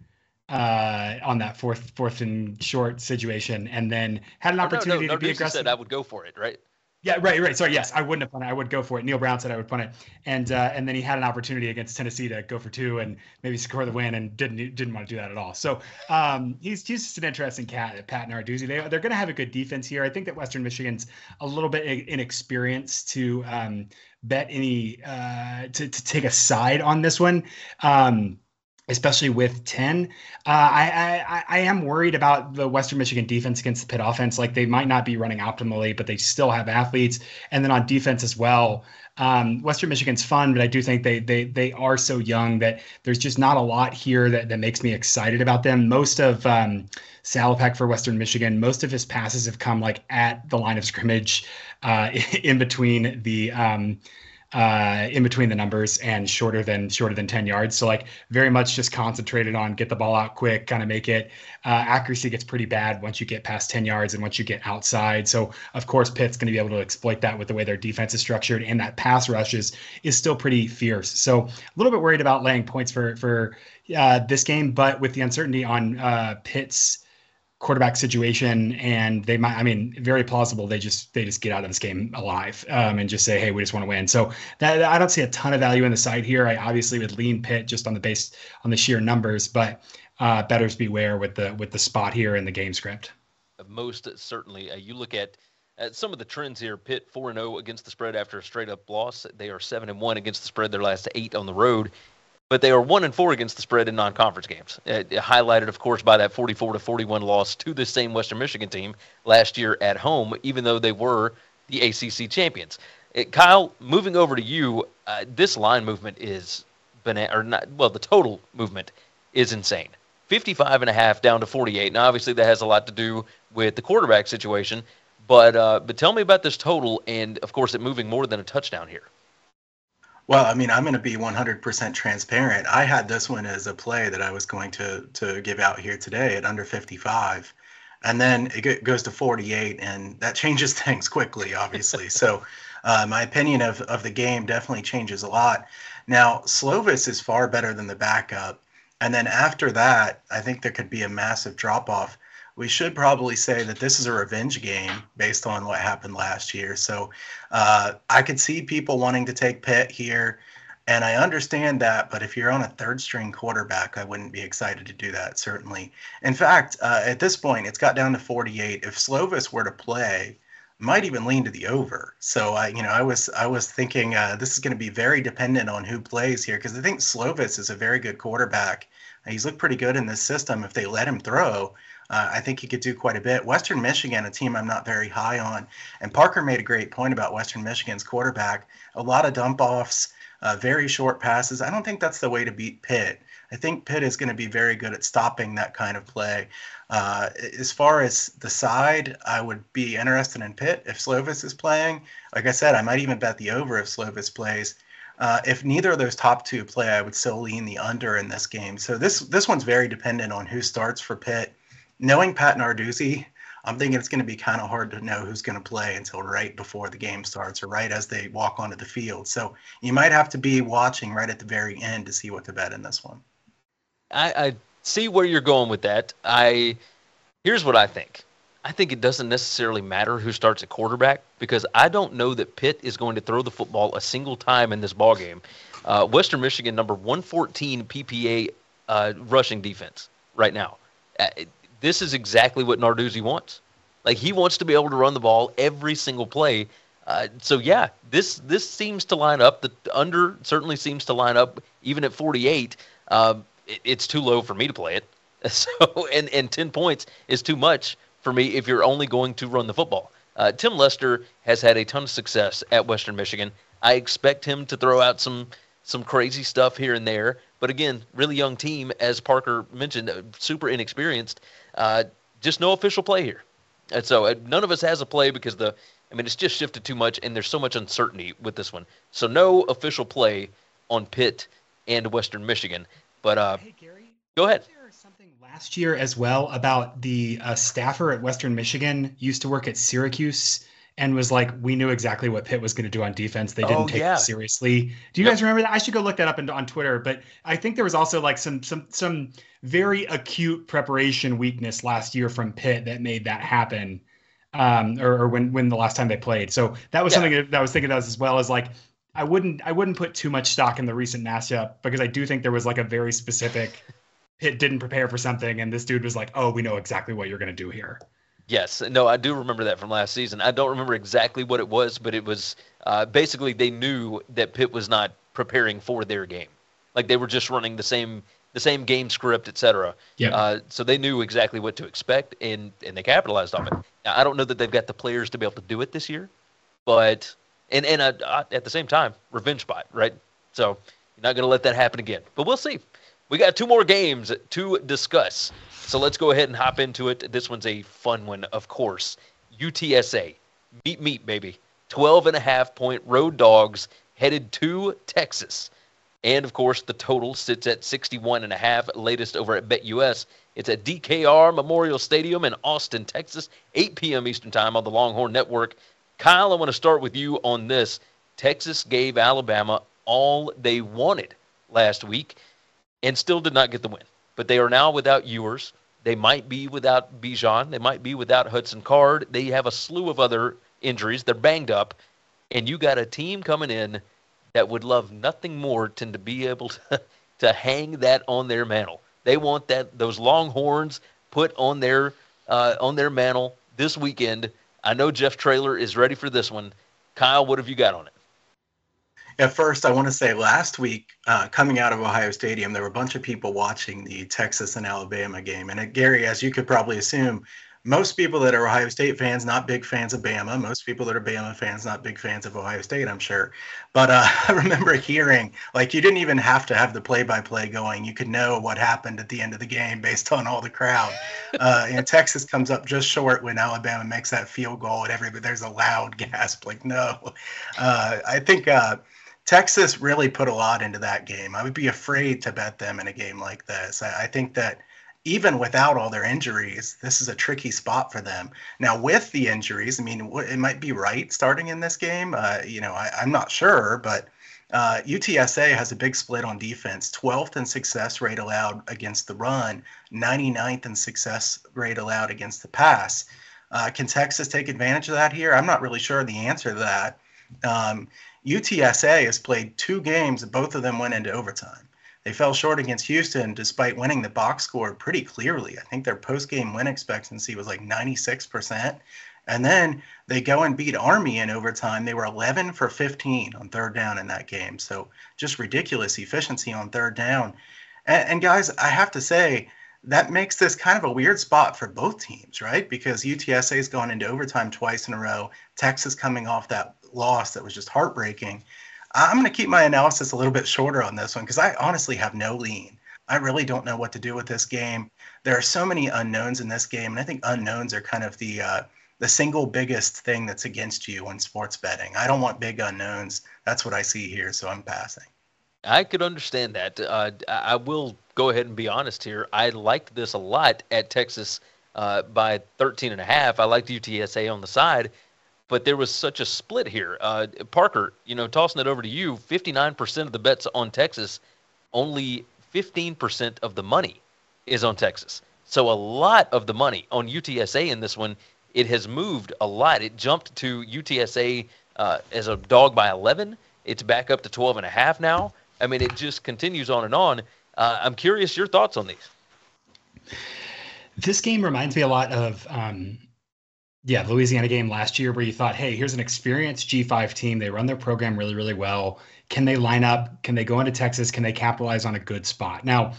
uh, on that fourth fourth and short situation, and then had an opportunity oh, no, no, to be aggressive. Said I would go for it, right? Yeah, right, right. Sorry, yes, I wouldn't have punted. I would go for it. Neal Brown said I would punt it, and uh, and then he had an opportunity against Tennessee to go for two and maybe score the win, and didn't didn't want to do that at all. So um, he's he's just an interesting cat, Pat Narduzzi. They they're going to have a good defense here. I think that Western Michigan's a little bit inexperienced to um, bet any uh, to to take a side on this one. Um, especially with 10. Uh, I, I, I am worried about the Western Michigan defense against the Pitt offense. Like they might not be running optimally, but they still have athletes. And then on defense as well, um, Western Michigan's fun, but I do think they they they are so young that there's just not a lot here that that makes me excited about them. Most of um, Salopek for Western Michigan, most of his passes have come like at the line of scrimmage, uh, [LAUGHS] in between the um, uh, in between the numbers and shorter than shorter than 10 yards. So like very much just concentrated on get the ball out quick, kind of make it. Uh, accuracy gets pretty bad once you get past 10 yards and once you get outside. So of course Pitt's going to be able to exploit that with the way their defense is structured and that pass rush is is still pretty fierce. So a little bit worried about laying points for for uh, this game, but with the uncertainty on uh, Pitt's quarterback situation and they might i mean very plausible they just they just get out of this game alive um, and just say hey we just want to win. So that i don't see a ton of value in the side here. I obviously would lean Pitt just on the base on the sheer numbers but uh, betters beware with the with the spot here in the game script. Most certainly uh, you look at uh, some of the trends here Pitt 4 0 against the spread after a straight up loss. They are 7 and 1 against the spread their last eight on the road but they are one and four against the spread in non-conference games. It, it highlighted, of course, by that 44 to 41 loss to the same Western Michigan team last year at home, even though they were the ACC champions. It, Kyle, moving over to you, uh, this line movement is banana, or not. Well, the total movement is insane. 55 and a half down to 48. Now, obviously, that has a lot to do with the quarterback situation, but uh, but tell me about this total, and of course, it moving more than a touchdown here. Well, I mean, I'm going to be 100% transparent. I had this one as a play that I was going to to give out here today at under 55, and then it goes to 48, and that [LAUGHS] changes things quickly, obviously. [LAUGHS] so, uh, my opinion of of the game definitely changes a lot. Now, Slovis is far better than the backup, and then after that, I think there could be a massive drop off we should probably say that this is a revenge game based on what happened last year. So uh, I could see people wanting to take Pitt here, and I understand that. But if you're on a third string quarterback, I wouldn't be excited to do that, certainly. In fact, uh, at this point, it's got down to 48. If Slovis were to play, might even lean to the over. So I, you know, I was I was thinking uh, this is going to be very dependent on who plays here because I think Slovis is a very good quarterback. He's looked pretty good in this system if they let him throw. Uh, I think he could do quite a bit. Western Michigan, a team I'm not very high on, and Parker made a great point about Western Michigan's quarterback. A lot of dump offs, uh, very short passes. I don't think that's the way to beat Pitt. I think Pitt is going to be very good at stopping that kind of play. Uh, as far as the side, I would be interested in Pitt if Slovis is playing. Like I said, I might even bet the over if Slovis plays. Uh, if neither of those top two play, I would still lean the under in this game. So this this one's very dependent on who starts for Pitt knowing Pat Narduzzi, I'm thinking it's going to be kind of hard to know who's going to play until right before the game starts or right as they walk onto the field. So you might have to be watching right at the very end to see what to bet in this one. I, I see where you're going with that. I here's what I think. I think it doesn't necessarily matter who starts at quarterback because I don't know that Pitt is going to throw the football a single time in this ball game. Uh, Western Michigan number 114 PPA uh, rushing defense right now. Uh, this is exactly what Narduzzi wants. Like he wants to be able to run the ball every single play. Uh, so yeah, this this seems to line up. The under certainly seems to line up. Even at 48, uh, it, it's too low for me to play it. [LAUGHS] So and and 10 points is too much for me if you're only going to run the football. Uh, Tim Lester has had a ton of success at Western Michigan. I expect him to throw out some some crazy stuff here and there. But again, really young team, as Parker mentioned, uh, super inexperienced. Uh, just no official play here. And so uh, none of us has a play because the, I mean, it's just shifted too much and there's so much uncertainty with this one. So no official play on Pitt and Western Michigan. But uh, hey, Gary, go ahead. Something last year as well about the uh, staffer at Western Michigan used to work at Syracuse and was like, we knew exactly what Pitt was going to do on defense. They didn't oh, take yeah. it seriously. Do you yep. guys remember that? I should go look that up in, on Twitter. But I think there was also like some some some very acute preparation weakness last year from Pitt that made that happen. Um, or, or when when the last time they played. So that was yeah. something that I was thinking of as well as like I wouldn't I wouldn't put too much stock in the recent matchup because I do think there was like a very specific Pitt didn't prepare for something and this dude was like, oh, we know exactly what you're going to do here. Yes, no, I do remember that from last season. I don't remember exactly what it was, but it was uh, basically they knew that Pitt was not preparing for their game. Like they were just running the same the same game script, etc. Yeah. Uh, so they knew exactly what to expect, and and they capitalized on it. Now, I don't know that they've got the players to be able to do it this year, but and and uh, uh at the same time, revenge spot, right? So you're not going to let that happen again. But we'll see. We got two more games to discuss. So let's go ahead and hop into it. This one's a fun one, of course. UTSA, meet meet baby. 12 and a half point road dogs headed to Texas. And of course, the total sits at 61 and a half, latest over at BetUS. It's at DKR Memorial Stadium in Austin, Texas, 8 p.m. Eastern Time on the Longhorn Network. Kyle, I want to start with you on this. Texas gave Alabama all they wanted last week and still did not get the win. But they are now without Ewers. They might be without Bijan. They might be without Hudson Card. They have a slew of other injuries. They're banged up. And you got a team coming in that would love nothing more than to be able to, [LAUGHS] to hang that on their mantle. They want that those longhorns put on their uh, on their mantle this weekend. I know Jeff Traylor is ready for this one. Kyle, what have you got on it? At first, I want to say last week, uh, coming out of Ohio Stadium, there were a bunch of people watching the Texas and Alabama game. And uh, Gary, as you could probably assume, most people that are Ohio State fans, not big fans of Bama. Most people that are Bama fans, not big fans of Ohio State, I'm sure. But uh, [LAUGHS] I remember hearing, like, you didn't even have to have the play by play going. You could know what happened at the end of the game based on all the crowd. Uh, and Texas comes up just short when Alabama makes that field goal, and everybody, there's a loud [LAUGHS] gasp, like, no. Uh, I think. Texas really put a lot into that game. I would be afraid to bet them in a game like this. I, I, think that even without all their injuries, this is a tricky spot for them. Now, with the injuries, I mean, it might be right starting in this game. Uh, you know, I, am not sure, but uh, UTSA has a big split on defense 12th in success rate allowed against the run, 99th in success rate allowed against the pass. Uh, can Texas take advantage of that here? I'm not really sure the answer to that. Um, UTSA has played two games, both of them went into overtime. They fell short against Houston despite winning the box score pretty clearly. I think their post game win expectancy was like 96%. And then they go and beat Army in overtime. They were 11 for 15 on third down in that game. So just ridiculous efficiency on third down. And, and, guys, I have to say, that makes this kind of a weird spot for both teams, right? Because UTSA has gone into overtime twice in a row. Texas coming off that loss that was just heartbreaking. I'm going to keep my analysis a little bit shorter on this one because I honestly have no lean. I really don't know what to do with this game. There are so many unknowns in this game, and I think unknowns are kind of the uh, the single biggest thing that's against you in sports betting. I don't want big unknowns. That's what I see here, so I'm passing. I could understand that. Uh, I will go ahead and be honest here. I liked this a lot at Texas uh, by 13 and a half. I liked UTSA on the side but there was such a split here. Uh, Parker, you know, tossing it over to you, 59% of the bets on Texas, only 15% of the money is on Texas. So a lot of the money on UTSA in this one, it has moved a lot. It jumped to UTSA uh, as a dog by 11. It's back up to 12 and a half now. I mean, it just continues on and on. Uh, I'm curious your thoughts on these. This game reminds me a lot of um, yeah, Louisiana game last year where you thought, hey, here's an experienced G5 team. They run their program really, really well. Can they line up? Can they go into Texas? Can they capitalize on a good spot? Now,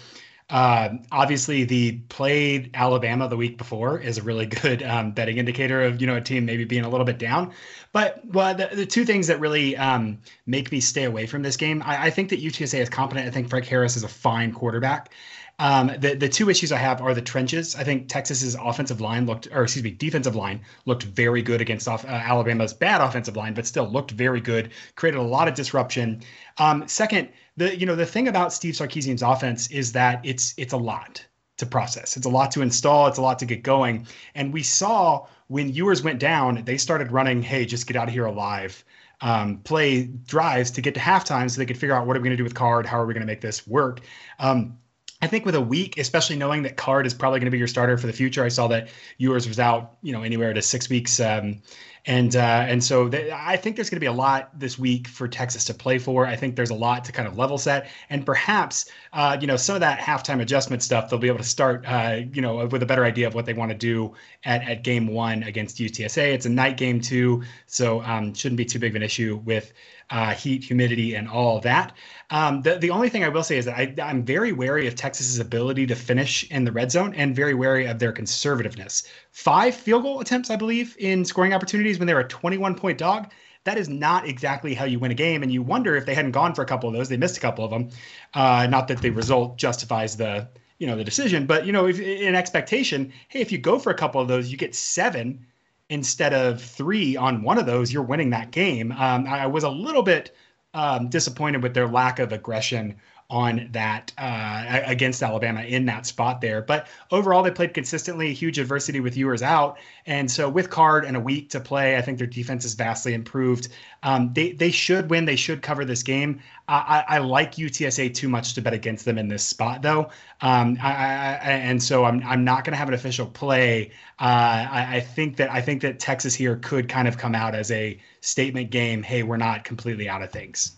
uh, obviously, the played Alabama the week before is a really [LAUGHS] good um, betting indicator of you know a team maybe being a little bit down. But well, the, the two things that really um, make me stay away from this game, I, I think that UTSA is competent. I think Frank Harris is a fine quarterback. Um, the the two issues I have are the trenches. I think Texas's offensive line looked, or excuse me, defensive line looked very good against off, uh, Alabama's bad offensive line, but still looked very good. Created a lot of disruption. Um, second, the you know the thing about Steve Sarkisian's offense is that it's it's a lot to process. It's a lot to install. It's a lot to get going. And we saw when Ewers went down, they started running, hey, just get out of here alive. Um, play drives to get to halftime so they could figure out what are we going to do with Card? How are we going to make this work? Um, I think with a week, especially knowing that Card is probably going to be your starter for the future, I saw that Ewers was out, you know, anywhere to six weeks, um, and uh, and so th- I think there's going to be a lot this week for Texas to play for. I think there's a lot to kind of level set, and perhaps uh, you know some of that halftime adjustment stuff they'll be able to start, uh, you know, with a better idea of what they want to do at at game one against UTSA. It's a night game too, so um, shouldn't be too big of an issue with uh, heat, humidity, and all that. Um, the the only thing I will say is that I, I'm very wary of. Texas's ability to finish in the red zone and very wary of their conservativeness. Five field goal attempts, I believe, in scoring opportunities when they were a 21 point dog. That is not exactly how you win a game. And you wonder if they hadn't gone for a couple of those. They missed a couple of them. Uh, not that the result justifies the you know the decision, but you know if in expectation, hey, if you go for a couple of those, you get seven instead of three on one of those, you're winning that game. Um, I was a little bit um, disappointed with their lack of aggression on that uh, against Alabama in that spot there. But overall, they played consistently. Huge adversity with Ewers out, and so with Card and a week to play, I think their defense is vastly improved. Um, they they should win. They should cover this game. I, I, like UTSA too much to bet against them in this spot, though. Um, I, and so I'm I'm not going to have an official play. Uh, I, think that I think that Texas here could kind of come out as a statement game. Hey, we're not completely out of things.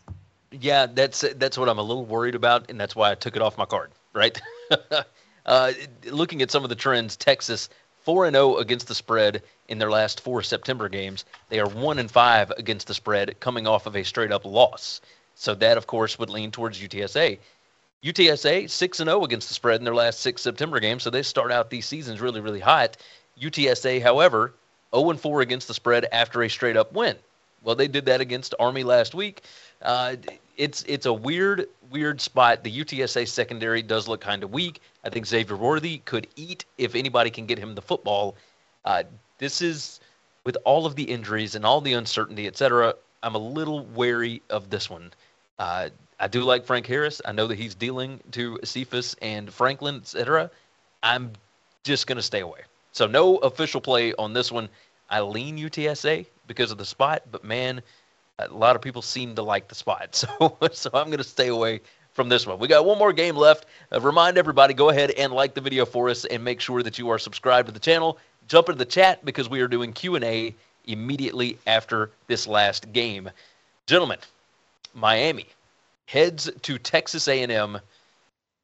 Yeah, that's that's what I'm a little worried about, and that's why I took it off my card. Right. [LAUGHS] uh, looking at some of the trends, Texas four and zero oh against the spread in their last four September games. They are one and five against the spread, coming off of a straight up loss. So that, of course, would lean towards UTSA. UTSA six and zero oh against the spread in their last six September games, so they start out these seasons really, really hot. UTSA, however, 0 and 4 against the spread after a straight up win. Well, they did that against Army last week. Uh, it's it's a weird weird spot. The UTSA secondary does look kind of weak. I think Xavier Worthy could eat if anybody can get him the football. Uh, this is with all of the injuries and all the uncertainty, etc. I'm a little wary of this one. Uh, I do like Frank Harris. I know that he's dealing to Cephus and Franklin, etc. I'm just going to stay away. So no official play on this one. I lean UTSA because of the spot, but man, a lot of people seem to like the spot. [LAUGHS] So, so I'm going to stay away from this one. We got one more game left. Uh, remind everybody, go ahead and like the video for us, and make sure that you are subscribed to the channel. Jump into the chat because we are doing Q and A immediately after this last game. Gentlemen, Miami heads to Texas A&M,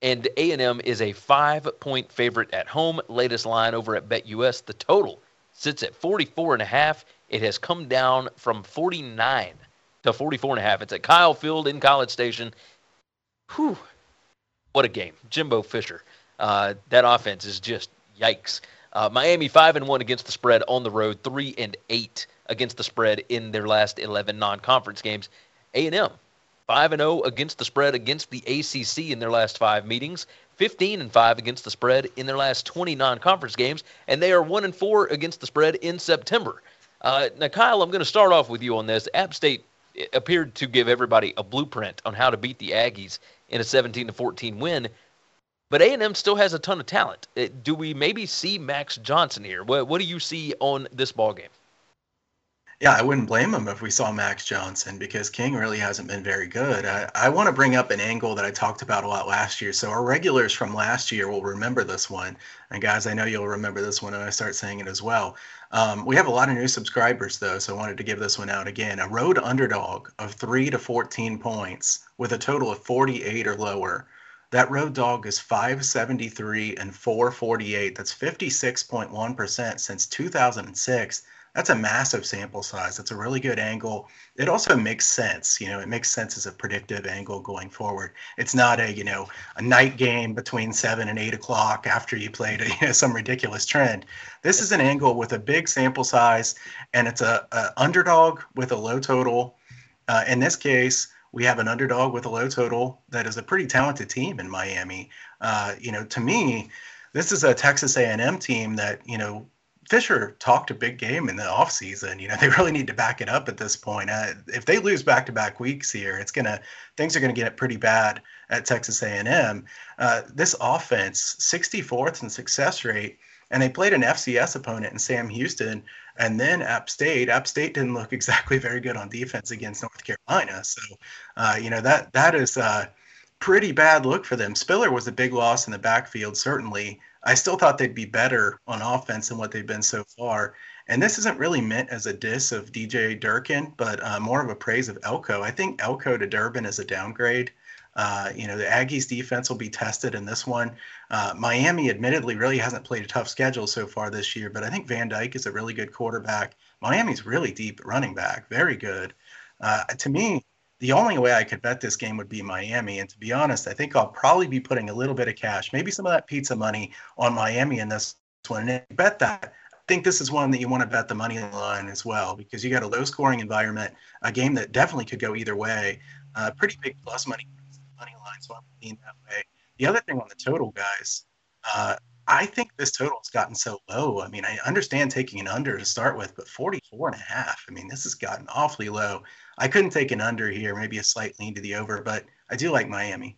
and A&M is a five-point favorite at home. Latest line over at BetUS, the total sits at 44 and a half. It has come down from 49 to 44 and a half. It's at Kyle Field in College Station. Whew. What a game. Jimbo Fisher. Uh, that offense is just yikes. Uh, Miami 5 and 1 against the spread on the road, 3 and 8 against the spread in their last 11 non-conference games. A&M 5 and 0 against the spread against the ACC in their last 5 meetings, 15 and 5 against the spread in their last 20 non-conference games, and they are 1 and 4 against the spread in September. Uh, now, Kyle, I'm going to start off with you on this. App State appeared to give everybody a blueprint on how to beat the Aggies in a 17 to 14 win. But A&M still has a ton of talent. Uh, do we maybe see Max Johnson here? What, what do you see on this ball game? Yeah, I wouldn't blame him if we saw Max Johnson because King really hasn't been very good. I, I want to bring up an angle that I talked about a lot last year. So, our regulars from last year will remember this one. And, guys, I know you'll remember this one when I start saying it as well. Um, we have a lot of new subscribers, though, so I wanted to give this one out again. A road underdog of 3 to 14 points with a total of 48 or lower. That road dog is 573 and 448. That's 56.1% since 2006 that's a massive sample size. That's a really good angle. It also makes sense. You know, it makes sense as a predictive angle going forward. It's not a you know a night game between seven and eight o'clock after you played a, [LAUGHS] you know, some ridiculous trend. This is an angle with a big sample size, and it's a, a underdog with a low total. Uh, in this case, we have an underdog with a low total that is a pretty talented team in Miami. Uh, you know, to me, this is a Texas A&M team that you know Fisher talked a big game in the offseason. You know, [LAUGHS] they really need to back it up at this point. Uh, if they lose back-to-back weeks here, it's gonna things are gonna get pretty bad at Texas A&M. Uh, this offense, 64th in success rate, and they played an FCS opponent in Sam Houston, and then App State. App State didn't look [LAUGHS] exactly very good on defense against North Carolina. So, uh, you know that that is a pretty bad look for them. Spiller was a big loss in the backfield, certainly. I still thought they'd be better on offense than what they've been so far. And this isn't really meant as a diss of DJ Durkin, but uh, more of a praise of Elko. I think Elko to Durkin is a downgrade. Uh, you know, the Aggies defense will be tested in this one. Uh, Miami, admittedly, really hasn't played a tough schedule so far this year, but I think Van Dyke is a really good quarterback. Miami's really deep running back, very good. Uh, to me, the only way I could bet this game would be Miami. And to be honest, I think I'll probably be putting a little bit of cash, maybe some of that pizza money on Miami in this one. And bet that. I think this is one that you want to bet the money line as well because you got a low scoring environment, a game that definitely could go either way. Uh, pretty big plus money money line, so I'm leaning that way. The other thing on the total, guys, uh, I think this total has gotten so low. I mean, I understand taking an under to start with, but 44 and a half. I mean, this has gotten awfully low. I couldn't take an under here, maybe a slight lean to the over, but I do like Miami.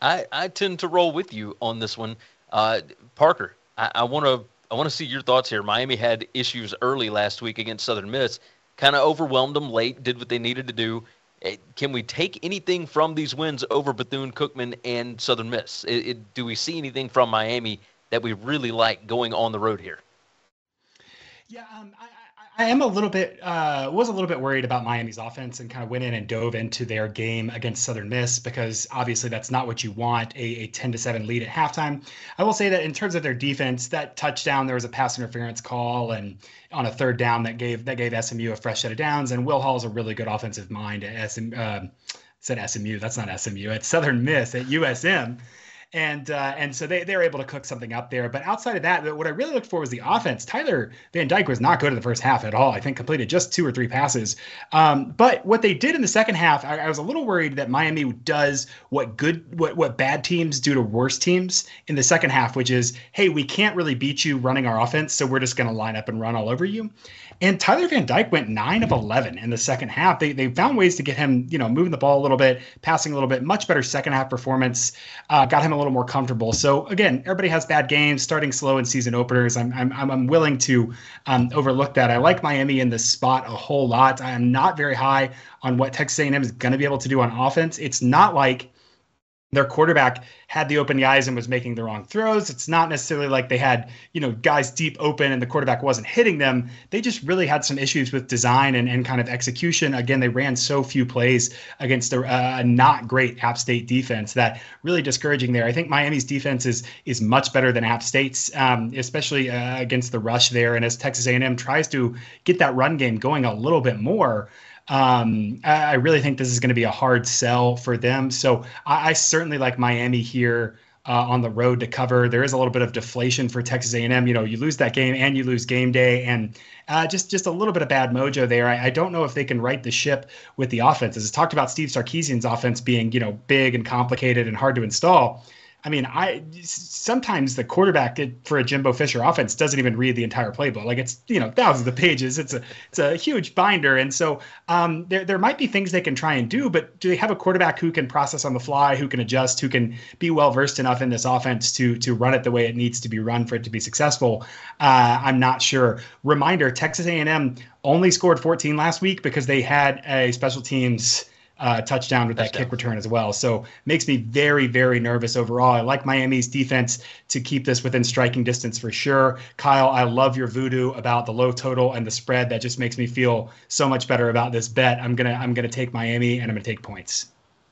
I, I tend to roll with you on this one. Uh, Parker, I want to I want to see your thoughts here. Miami had issues early last week against Southern Miss, kind of overwhelmed them late, did what they needed to do. Eh, can we take anything from these wins over Bethune Cookman and Southern Miss? It, it, do we see anything from Miami that we really like going on the road here? Yeah, um, I, I am a little bit uh, was a little bit worried about Miami's offense and kind of went in and dove into their game against Southern Miss because obviously that's not what you want a, a 10 to 7 lead at halftime. I will say that in terms of their defense, that touchdown there was a pass interference call and on a third down that gave that gave SMU a fresh set of downs and Will Hall is a really good offensive mind at SM, uh, said SMU that's not SMU at Southern Miss at USM and uh, and so they they were able to cook something up there. But outside of that, what I really looked for was the offense. Tyler Van Dyke was not good in the first half at all. I think completed just two or three passes. Um, but what they did in the second half, I, I, was a little worried that Miami does what good what what bad teams do to worse teams in the second half, which is hey, we can't really beat you running our offense, so we're just going to line up and run all over you. And Tyler Van Dyke went nine of 11 in the second half. They, they found ways to get him, you know, moving the ball a little bit, passing a little bit, much better second half performance, uh, got him a little more comfortable. So again, everybody has bad games, starting slow in season openers. I'm, I'm, I'm willing to um, overlook that. I like Miami in this spot a whole lot. I am not very high on what Texas A&M is going to be able to do on offense. It's not like their quarterback had the open guys and was making the wrong throws. It's not necessarily like they had, you know, guys deep open and the quarterback wasn't hitting them. They just really had some issues with design and, and kind of execution. Again, they ran so few plays against a uh, not great App State defense that really discouraging there. I think Miami's defense is is much better than App State's, um, especially uh, against the rush there. And as Texas A&M tries to get that run game going a little bit more, um, I, really think this is going to be a hard sell for them. So I, I certainly like Miami here. Uh, on the road to cover. There is a little bit of deflation for Texas A&M. You know, you lose that game and you lose game day, and uh, just just a little bit of bad mojo there. I, I, don't know if they can right the ship with the offense. As it's talked about, Steve Sarkisian's offense being you know big and complicated and hard to install. I mean, I sometimes the quarterback for a Jimbo Fisher offense doesn't even read the entire playbook. Like it's you know thousands of pages. It's a it's a huge binder, and so um, there there might be things they can try and do, but do they have a quarterback who can process on the fly, who can adjust, who can be well versed enough in this offense to to run it the way it needs to be run for it to be successful? Uh, I'm not sure. Reminder: Texas A&M only scored 14 last week because they had a special teams uh, touchdown with touchdown. that kick return as well. So makes me very, very nervous overall. I like Miami's defense to keep this within striking distance for sure. Kyle, I love your voodoo about the low total and the spread. That just makes me feel so much better about this bet. I'm gonna I'm gonna take Miami and I'm gonna take points.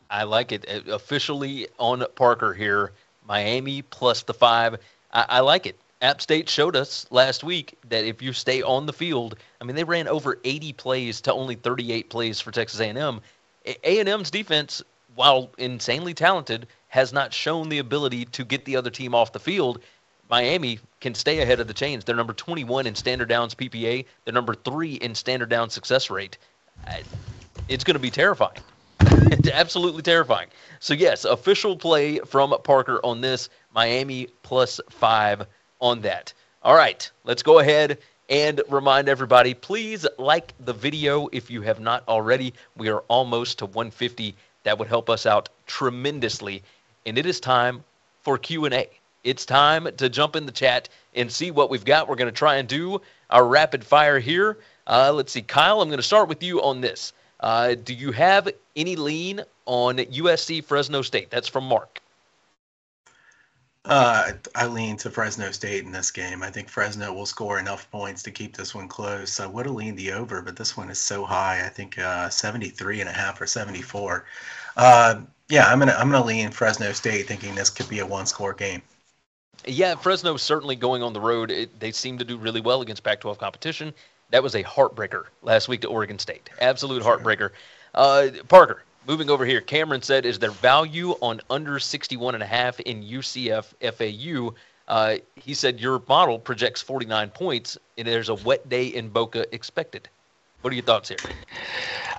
I like it officially on Parker here. Miami plus the five. I, I like it. App State showed us last week that if you stay on the field, I mean they ran over 80 plays to only 38 plays for Texas A&M a&M's defense, while insanely talented, has not shown the ability to get the other team off the field. Miami can stay ahead of the chains. They're number 21 in standard downs PPA. They're number three in standard down success rate. It's going to be terrifying. it's [LAUGHS] absolutely terrifying. So yes, official play from Parker on this. Miami plus five on that. All right, let's go ahead and remind everybody, please like the video if you have not already. We are almost to 150. That would help us out tremendously. And it is time for Q&A. It's time to jump in the chat and see what we've got. We're going to try and do our rapid fire here. Uh, let's see, Kyle, I'm going to start with you on this. Uh, do you have any lean on USC Fresno State? That's from Mark. Uh, I lean to Fresno State in this game. I think Fresno will score enough points to keep this one close. I would have leaned the over, but this one is so high. I think uh, 73 and a half or 74. Uh, yeah, I'm gonna I'm gonna lean Fresno State, thinking this could be a one score game. Yeah, Fresno certainly going on the road. It, they seem to do really well against Pac-12 competition. That was a heartbreaker last week to Oregon State. Absolute heartbreaker. Uh, Parker, moving over here, Cameron said, "Is there value on under 61 and a half in UCF FAU?" Uh, he said your model projects 49 points, and there's a wet day in Boca expected. What are your thoughts here?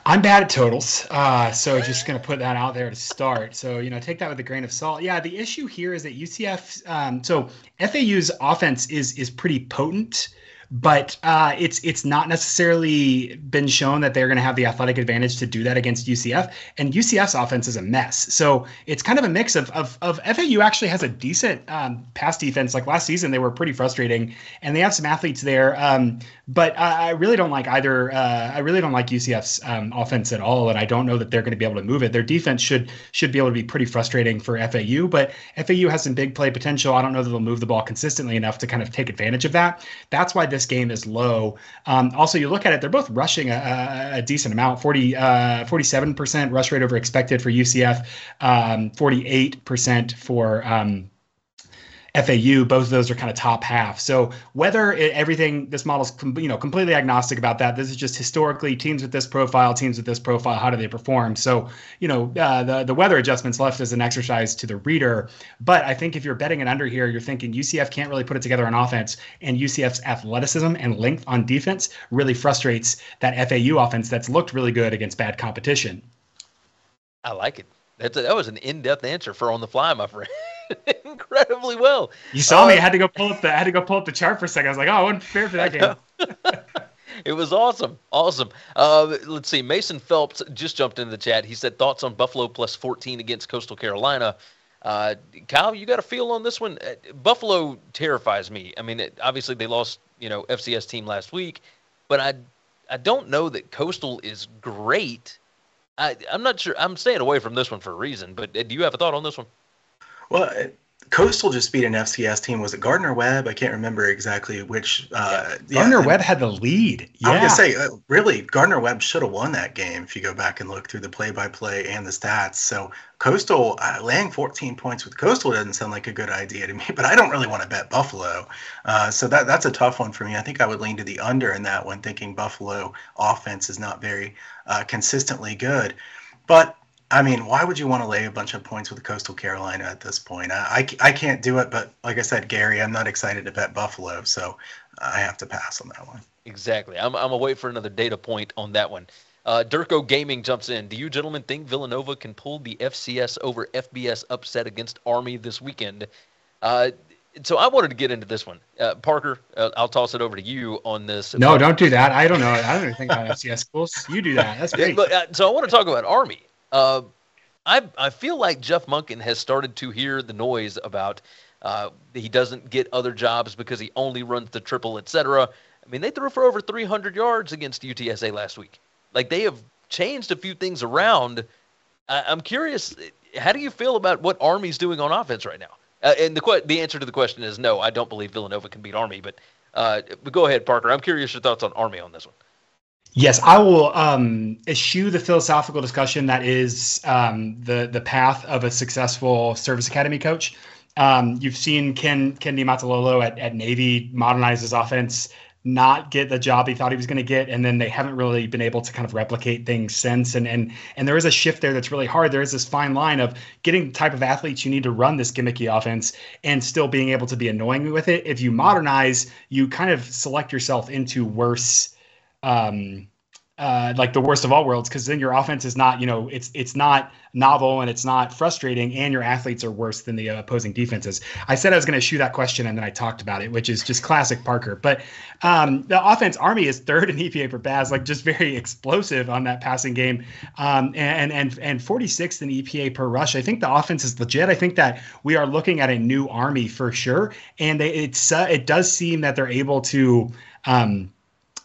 I'm bad at totals, uh, so just going to put that out there to start. So you know, take that with a grain of salt. Yeah, the issue here is that UCF. Um, so FAU's offense is is pretty potent but uh, it's it's not necessarily been shown that they're going to have the athletic advantage to do that against UCF. And UCF's offense is a mess, so it's kind of a mix of of, of FAU actually has a decent um, pass defense. Like last season, they were pretty frustrating, and they have some athletes there. Um, but I, I, really don't like either. Uh, I really don't like UCF's um, offense at all, and I don't know that they're going to be able to move it. Their defense should should be able to be pretty frustrating for FAU, but FAU has some big play potential. I don't know that they'll move the ball consistently enough to kind of take advantage of that. That's why this this game is low. Um, also, you look at it; they're both rushing a, a decent amount 40, uh, 47% rush rate over expected for UCF, um, 48% for. Um, FAU, both of those are kind of top half. So whether it, everything, this model's com- you know completely agnostic about that. This is just historically teams with this profile, teams with this profile, how do they perform? So you know uh, the the weather adjustments left as an exercise to the reader. But I think if you're betting an under here, you're thinking UCF can't really put it together on offense, and UCF's athleticism and length on defense really frustrates that FAU offense that's looked really good against bad competition. I like it. That's a, that was an in-depth answer for on the fly, my friend. [LAUGHS] incredibly well. You saw uh, me. I had to go pull up the I had to go pull up the chart for a second. I was like, oh, I wasn't fair for that game. [LAUGHS] it was awesome, awesome. Uh, let's see. Mason Phelps just jumped into the chat. He said thoughts on Buffalo plus 14 against Coastal Carolina. Uh, Kyle, you got a feel on this one? Uh, Buffalo terrifies me. I mean, it, obviously they lost, you know, FCS team last week, but I, I don't know that Coastal is great. I, I'm not sure. I'm staying away from this one for a reason. But uh, do you have a thought on this one? Well, Coastal just beat an FCS team. Was it Gardner Webb? I can't remember exactly which. Uh, yeah. Gardner Webb had the lead. Yeah. I was gonna say, uh, really, Gardner Webb should have won that game if you go back and look through the play-by-play and the stats. So Coastal uh, laying 14 points with Coastal doesn't sound like a good idea to me. [LAUGHS] But I don't really want to bet Buffalo, uh, so that that's a tough one for me. I think I would lean to the under in that one, thinking Buffalo offense is not very uh, consistently good. But I mean, why would you want to lay a bunch of points with Coastal Carolina at this point? I, I, I, can't do it, but like I said, Gary, I'm not excited to bet Buffalo, so I have to pass on that one. Exactly. I'm, I'm going to wait for another data point on that one. Uh, Durko Gaming jumps in. Do you gentlemen think Villanova can pull the FCS over FBS upset against Army this weekend? Uh, so I wanted to get into this one. Uh, Parker, uh, I'll toss it over to you on this. No, don't do that. I don't know. I don't even think about FCS schools. You do that. That's great. But, uh, so I want to talk about Army. Uh, I I feel like Jeff Monken has started to hear the noise about uh, he doesn't get other jobs because he only runs the triple, etc. I mean, they threw for over 300 yards against UTSA last week. Like they have changed a few things around. I, I'm curious, how do you feel about what Army's doing on offense right now? Uh, and the the answer to the question is no. I don't believe Villanova can beat Army, but uh, but go ahead, Parker. I'm curious your thoughts on Army on this one. Yes, I will um, eschew the philosophical discussion that is um, the the path of a successful service academy coach. Um, you've seen Ken Ken Niumatalolo at, at Navy modernize his offense, not get the job he thought he was going to get, and then they haven't really been able to kind of replicate things since. And and and there is a shift there that's really hard. There is this fine line of getting the type of athletes you need to run this gimmicky offense and still being able to be annoying with it. If you modernize, you kind of select yourself into worse um, uh, like the worst of all worlds because then your offense is not you know it's it's not novel and it's not frustrating and your athletes are worse than the opposing defenses. I said i was going to shoot that question and then i talked about it which is just classic parker. But um, the offense army is third in epa per pass like just very explosive on that passing game. Um, and and and 46th in epa per rush. I think the offense is legit. I think that we are looking at a new army for sure. And they, it's uh, it does seem that they're able to um,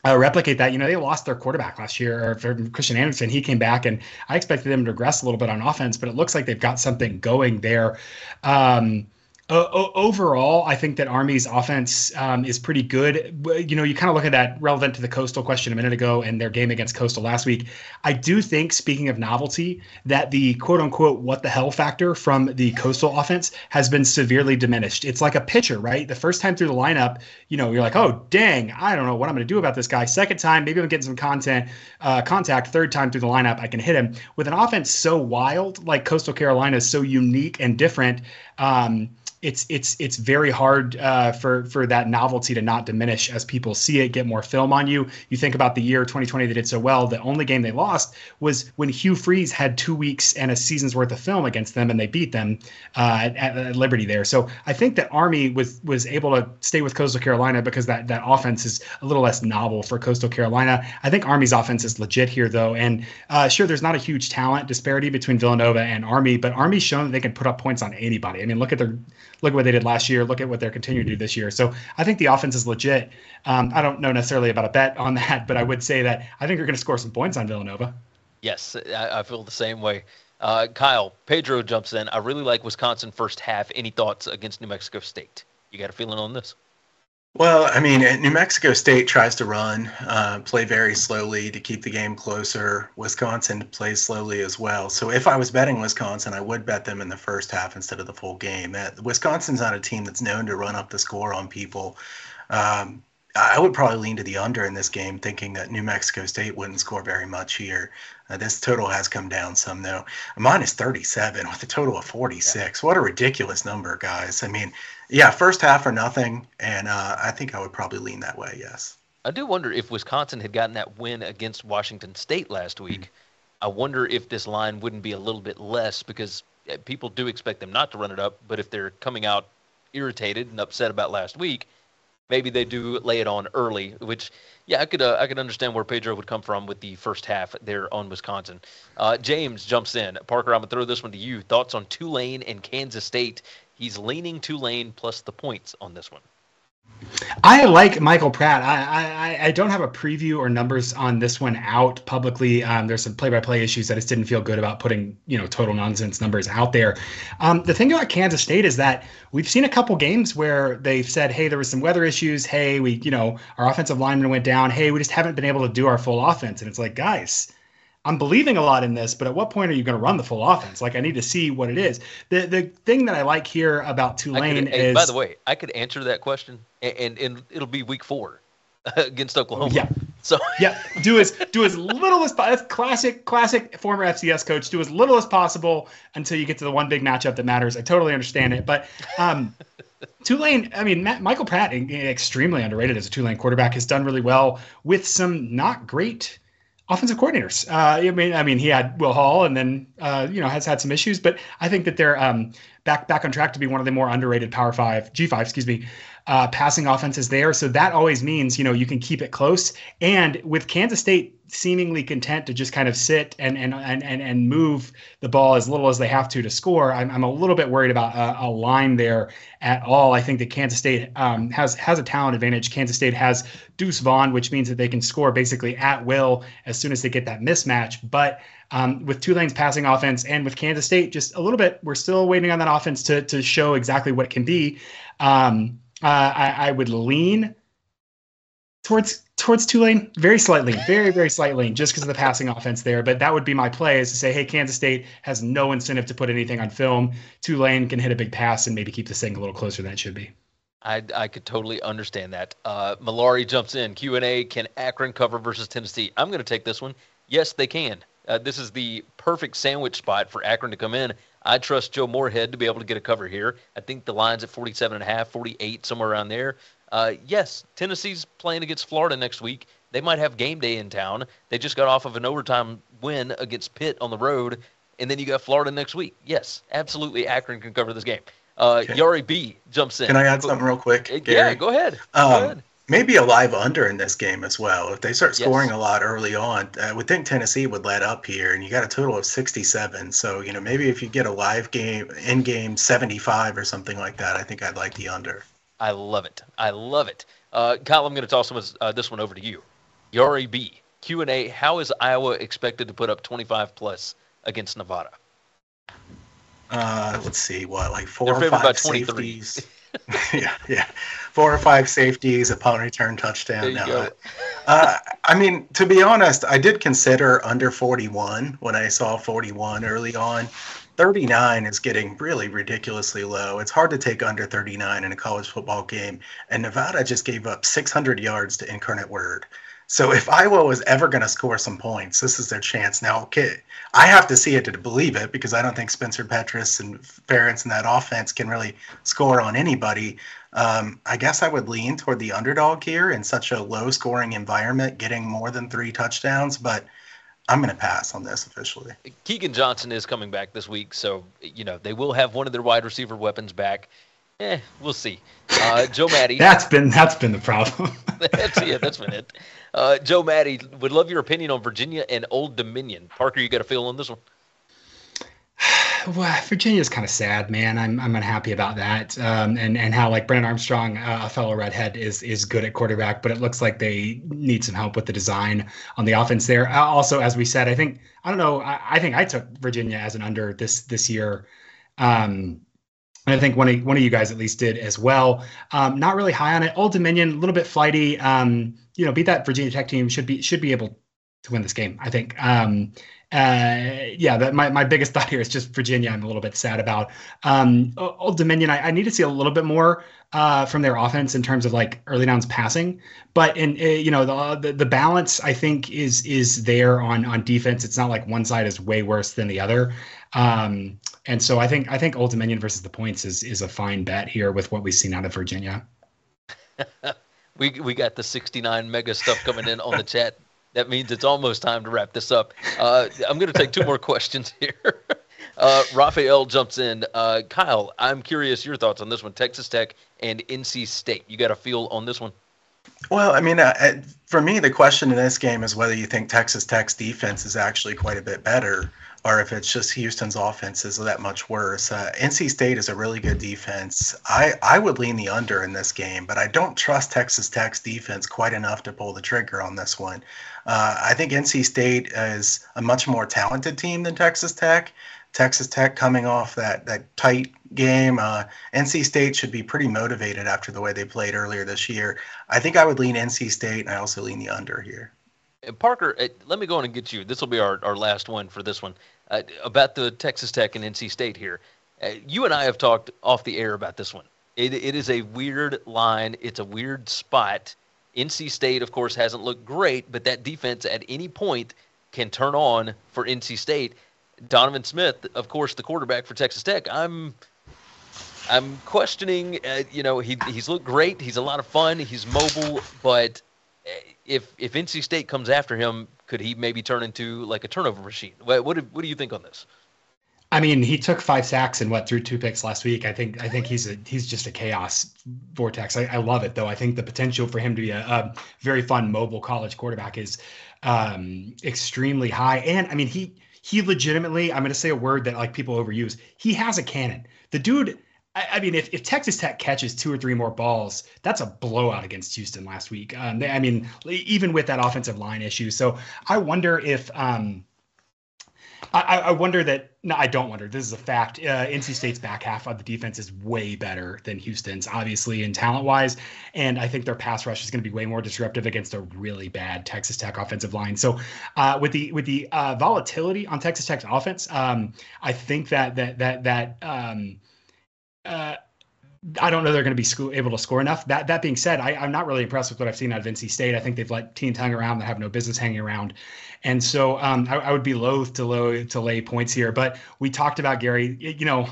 uh, replicate that. You know, they lost their quarterback last year, Christian Anderson. He came back, and I expected them to regress a little bit on offense, but it looks like they've got something going there. Um, Uh, overall, I think that Army's offense um, is pretty good. You know, you kind of look at that relevant to the Coastal question a minute ago and their game against Coastal last week. I do think, speaking of novelty, that the quote unquote what the hell factor from the Coastal offense has been severely diminished. It's like a pitcher, right? The first time through the lineup, you know, you're like, oh, dang, I don't know what I'm going to do about this guy. Second time, maybe I'm getting some content, uh, contact. Third time through the lineup, I can hit him. With an offense so wild, like Coastal Carolina is so unique and different. Um, it's it's it's very hard uh, for for that novelty to not diminish as people see it, get more film on you. You think about the year 2020 that did so well. The only game they lost was when Hugh Freeze had two weeks and a season's worth of film against them, and they beat them uh, at, at, Liberty there. So I think that Army was was able to stay with Coastal Carolina because that that offense is a little less novel for Coastal Carolina. I think Army's offense is legit here though, and uh, sure, there's not a huge talent disparity between Villanova and Army, but Army's shown that they can put up points on anybody. I mean, look at their look at what they did last year. Look at what they're continuing to do this year. So I think the offense is legit. Um, I don't know necessarily about a bet on that, but I would say that I think you're going to score some points on Villanova. Yes, I, I feel the same way. Uh, Kyle Pedro jumps in. I really like Wisconsin first half. Any thoughts against New Mexico State? You got a feeling on this? Well, I mean, New Mexico State tries to run, uh, play very slowly to keep the game closer. Wisconsin plays slowly as well. So if I was betting Wisconsin, I would bet them in the first half instead of the full game. That Wisconsin's not a team that's known to run up the score on people. Um, I would probably lean to the under in this game, thinking that New Mexico State wouldn't score very much here. Uh, this total has come down some, though. Mine is 37 with a total of 46. Yeah. What a ridiculous number, guys. I mean, yeah, first half or nothing, and uh, I think I would probably lean that way. Yes. I do wonder if Wisconsin had gotten that win against Washington State last week. Mm-hmm. I wonder if this line wouldn't be a little bit less because eh, people do expect them not to run it up, but if they're coming out irritated and upset about last week, maybe they do lay it on early. Which, yeah, I could uh, I could understand where Pedro would come from with the first half there on Wisconsin. Uh, James jumps in. Parker, I'm gonna throw this one to you. Thoughts on Tulane and Kansas State He's leaning Tulane plus the points on this one. I like Michael Pratt. I, I, I don't have a preview or numbers on this one out publicly. Um, there's some play-by-play issues that I just didn't feel good about putting you know total nonsense numbers out there. Um, the thing about Kansas State is that we've seen a couple games where they've said, "Hey, there was some weather issues. Hey, we you know our offensive lineman went down. Hey, we just haven't been able to do our full offense." And it's like, guys, I'm believing a lot in this, but at what point are you going to run the full offense? Like, I need to see what it is. The the thing that I like here about Tulane could, is. By the way, I could answer that question, and, and, and it'll be week four [LAUGHS] against Oklahoma. Yeah. So [LAUGHS] yeah, do as do as little as classic classic former FCS coach. Do as little as possible until you get to the one big matchup that matters. I totally understand it, but um, [LAUGHS] Tulane. I mean, Matt, Michael Pratt, extremely underrated as a Tulane quarterback, has done really well with some not great offensive coordinators. Uh, I mean, I mean, he had Will Hall, and then uh, you know has had some issues, but I think that they're um, back back on track to be one of the more underrated Power Five, G five, excuse me, uh, passing offenses there. So that always means you know you can keep it close. And with Kansas State seemingly content to just kind of sit and and and and, and move the ball as little as they have to to score, I'm, I'm a little bit worried about a, a line there at all. I think that Kansas State um, has has a talent advantage. Kansas State has Deuce Vaughn, which means that they can score basically at will as soon as they get that mismatch. But um, with Tulane's passing offense and with Kansas State, just a little bit, we're still waiting on that offense to to show exactly what it can be. Um, uh, I, I would lean towards towards Tulane very slightly, very very slightly, just because of the passing offense there. But that would be my play is to say, hey, Kansas State has no incentive to put anything on film. Tulane can hit a big pass and maybe keep this thing a little closer than it should be. I, I could totally understand that. Uh, Malari jumps in. Q and A: Can Akron cover versus Tennessee? I'm going to take this one. Yes, they can. Uh, this is the perfect sandwich spot for Akron to come in. I trust Joe Moorhead to be able to get a cover here. I think the line's at 47 and a half, 48, somewhere around there. Uh, yes, Tennessee's playing against Florida next week. They might have game day in town. They just got off of an overtime win against Pitt on the road, and then you got Florida next week. Yes, absolutely, Akron can cover this game. Uh, okay. Yari B jumps in. Can I add something real quick? Uh, Gary? Yeah, go ahead. Um, go ahead. Maybe a live under in this game as well. If they start scoring yes. a lot early on, I would think Tennessee would let up here, and you got a total of 67. So, you know, maybe if you get a live game, in game 75 or something like that, I think I'd like the under. I love it. I love it. Uh, Kyle, I'm going to toss some, uh, this one over to you. Yari B. Q&A, how is Iowa expected to put up 25 plus against Nevada? uh, let's see, what like 4 They're or favored by 23. safeties. [LAUGHS] [LAUGHS] yeah, yeah, four or five safeties, a punt return touchdown. There you No, go. uh, I mean, to be honest, I did consider under 41 when I saw 41 early on. 39 is getting really ridiculously low. It's hard to take under 39 in a college football game, and Nevada just gave up 600 yards to Incarnate Word. So if Iowa was ever going to score some points, this is their chance. Now, okay, I have to see it to believe it because I don't think Spencer Petras and Ferentz and that offense can really score on anybody. Um, I guess I would lean toward the underdog here in such a low scoring environment, getting more than three touchdowns, but I'm going to pass on this officially. Keagan Johnson is coming back this week, so you know they will have one of their wide receiver weapons back. Eh, we'll see. Uh, Joe Maddie. [LAUGHS] That's been that's been the problem. [LAUGHS] that's yeah, that's been it. Uh, Joe Maddie would love your opinion on Virginia and Old Dominion. Parker, you got a feel on this one? [SIGHS] well, Virginia's kind of sad, man. I'm I'm unhappy about that, um, and and how like Brennan Armstrong, uh, a fellow redhead, is is good at quarterback, but it looks like they need some help with the design on the offense there. Uh, also, as we said, I think I don't know. I, I think I took Virginia as an under this this year. Um, and I think one of one of you guys at least did as well. Um, not really high on it. Old Dominion, a little bit flighty. Um, you know, beat that Virginia Tech team should be should be able to win this game. I think. Um, uh, yeah, that my, my biggest [LAUGHS] thought here is just Virginia. I'm a little bit sad about. Um, Old Dominion. I, I need to see a little bit more uh, from their offense in terms of like early downs passing. But in uh, you know the, the the balance I think is is there on on defense. It's not like one side is way worse than the other. Um, and so I think I think Old Dominion versus the points is is a fine bet here with what we've seen out of Virginia. [LAUGHS] we we got the 69 mega stuff coming in on the chat. That means it's almost time to wrap this up. Uh, I'm going to take two more questions here. [LAUGHS] Uh, Raphael jumps in. Uh, Kyle, I'm curious your thoughts on this one. Texas Tech and NC State. You got a feel on this one? Well, I mean, uh, for me, the question in this game is whether you think Texas Tech's defense is actually quite a bit better or if it's just Houston's offense is that much worse. Uh, NC State is a really good defense. I, I would lean the under in this game, but I don't trust Texas Tech's defense quite enough to pull the trigger on this one. Uh, I think NC State is a much more talented team than Texas Tech. Texas Tech coming off that that tight game. Uh, NC State should be pretty motivated after the way they played earlier this year. I think I would lean NC State, and I also lean the under here. Parker, uh, let me go on and get you. This will be our, our last one for this one uh, about the Texas Tech and NC State here. Uh, you and I have talked off the air about this one. It, it is a weird line. It's a weird spot. NC State, of course, hasn't looked great, but that defense at any point can turn on for NC State. Donovan Smith, of course, the quarterback for Texas Tech. I'm I'm questioning. Uh, you know, he he's looked great. He's a lot of fun. He's mobile, but uh, if if NC State comes after him, could he maybe turn into like a turnover machine? What what do, what do you think on this? I mean, he took five sacks and what threw two picks last week. I think I think he's a he's just a chaos vortex. I, I love it though. I think the potential for him to be a, a very fun mobile college quarterback is um, extremely high. And I mean, he he legitimately, I'm going to say a word that like people overuse. He has a cannon. The dude. I, I mean, if, if Texas Tech catches two or three more balls, that's a blowout against Houston last week. Um, they, I mean, even with that offensive line issue. So I wonder if. Um, I, I, wonder that no, I don't wonder. This is a fact. Uh, NC State's back half of the defense is way better than Houston's, obviously, in talent wise. And I think their pass rush is going to be way more disruptive against a really bad Texas Tech offensive line. So, uh, with the with the uh, volatility on Texas Tech's offense, um, I think that that that that um, uh, I don't know they're going to be able to score enough. That that being said, I, am not really impressed with what I've seen out of NC State. I think they've let teams hang around that have no business hanging around, and so um, I, I, would be loath to to lay points here. But we talked about Gary. You know,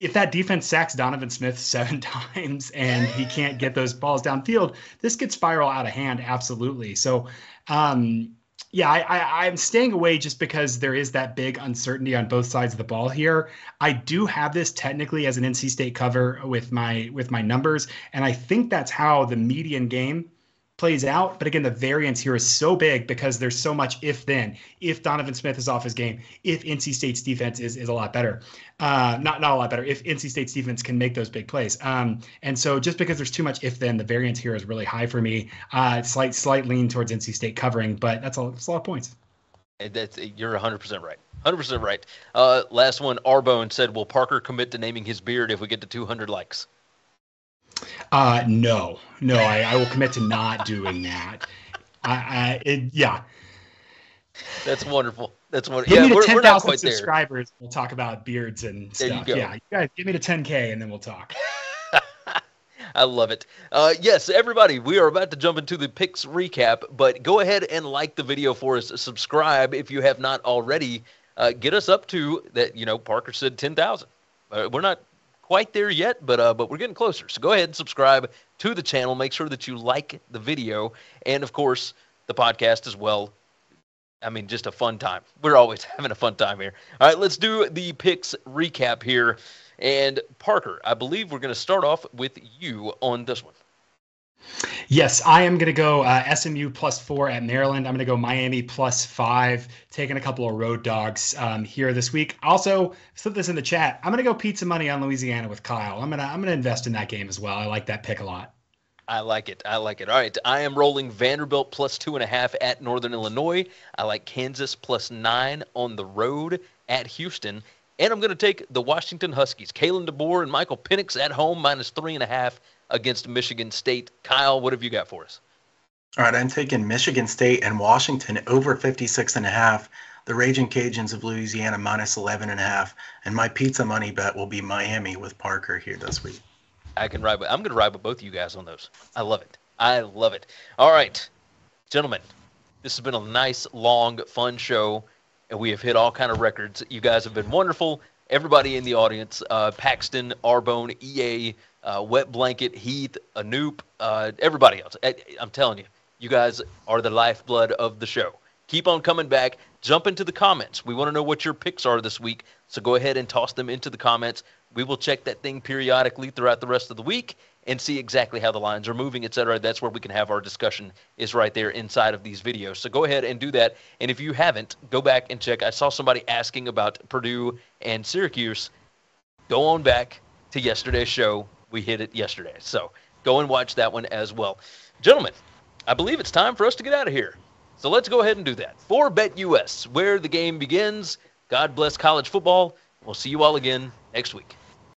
if that defense sacks Donovan Smith [LAUGHS] seven times and he can't get those balls downfield, this could spiral out of hand. Absolutely. So. Um, yeah, I, I'm staying away just because there is that big uncertainty on both sides of the ball here. I do have this technically as an NC State cover with my with my numbers, and I think that's how the median game plays out. But again, the variance here is so big because there's so much if then. If Donovan Smith is off his game, if NC State's defense is, is a lot better, uh, not not a lot better. If NC State's defense can make those big plays, um, and so just because there's too much if then, the variance here is really high for me. Uh, slight slight lean towards NC State covering, but that's a, that's a lot of points. That's you're 100 percent right. 100 percent right. Uh, last one, Arbone said, "Will Parker commit to naming his beard if we get to 200 likes?" Uh, no, no, I, I will commit to not doing that. I, I it, yeah. That's wonderful. That's wonderful. Give yeah, me to we're, 10,000 subscribers. There. We'll talk about beards and there stuff. You yeah, you guys give me to 10K and then we'll talk. [LAUGHS] I love it. Uh, yes, everybody, we are about to jump into the picks recap, but go ahead and like the video for us. Subscribe if you have not already. Uh, get us up to that. You know, Parker said 10,000. Uh, we're not quite there yet, but uh, but we're getting closer. So go ahead and subscribe to the channel. Make sure that you like the video, and of course the podcast as well. I mean, just a fun time. We're always [LAUGHS] having a fun time here. All right, let's do the picks recap here. And Parker, I believe we're going to start off with you on this one. Yes, I am going to go uh, SMU plus four at Maryland. I'm going to go Miami plus five, taking a couple of road dogs um, here this week. Also, slip this in the chat. I'm going to go pizza money on Louisiana with Kyle. I'm going to I'm going to invest in that game as well. I like that pick a lot. I like it. I like it. All right. I am rolling Vanderbilt plus two and a half at Northern Illinois. I like Kansas plus nine on the road at Houston. And I'm going to take the Washington Huskies. Kalen DeBoer and Michael Penix at home minus three and a half against Michigan State. Kyle, what have you got for us? All right, I'm taking Michigan State and Washington over 56 and a half. The Raging Cajuns of Louisiana minus 11 and a half. And my pizza money bet will be Miami with Parker here this week. I can ride. With, I'm going to ride with both of you guys on those. I love it. I love it. All right, gentlemen, this has been a nice, long, fun show, and we have hit all kind of records. You guys have been wonderful. Everybody in the audience, uh, Paxton, Arbone, EA, uh, Wet Blanket, Heath, Anoop, uh, everybody else. I, I'm telling you, you guys are the lifeblood of the show. Keep on coming back. Jump into the comments. We want to know what your picks are this week. So go ahead and toss them into the comments. We will check that thing periodically throughout the rest of the week and see exactly how the lines are moving, et cetera. That's where we can have our discussion is right there inside of these videos. So go ahead and do that. And if you haven't, go back and check. I saw somebody asking about Purdue and Syracuse. Go on back to yesterday's show. We hit it yesterday. So go and watch that one as well. Gentlemen, I believe it's time for us to get out of here. So let's go ahead and do that. For BetUS, where the game begins. God bless college football. We'll see you all again next week.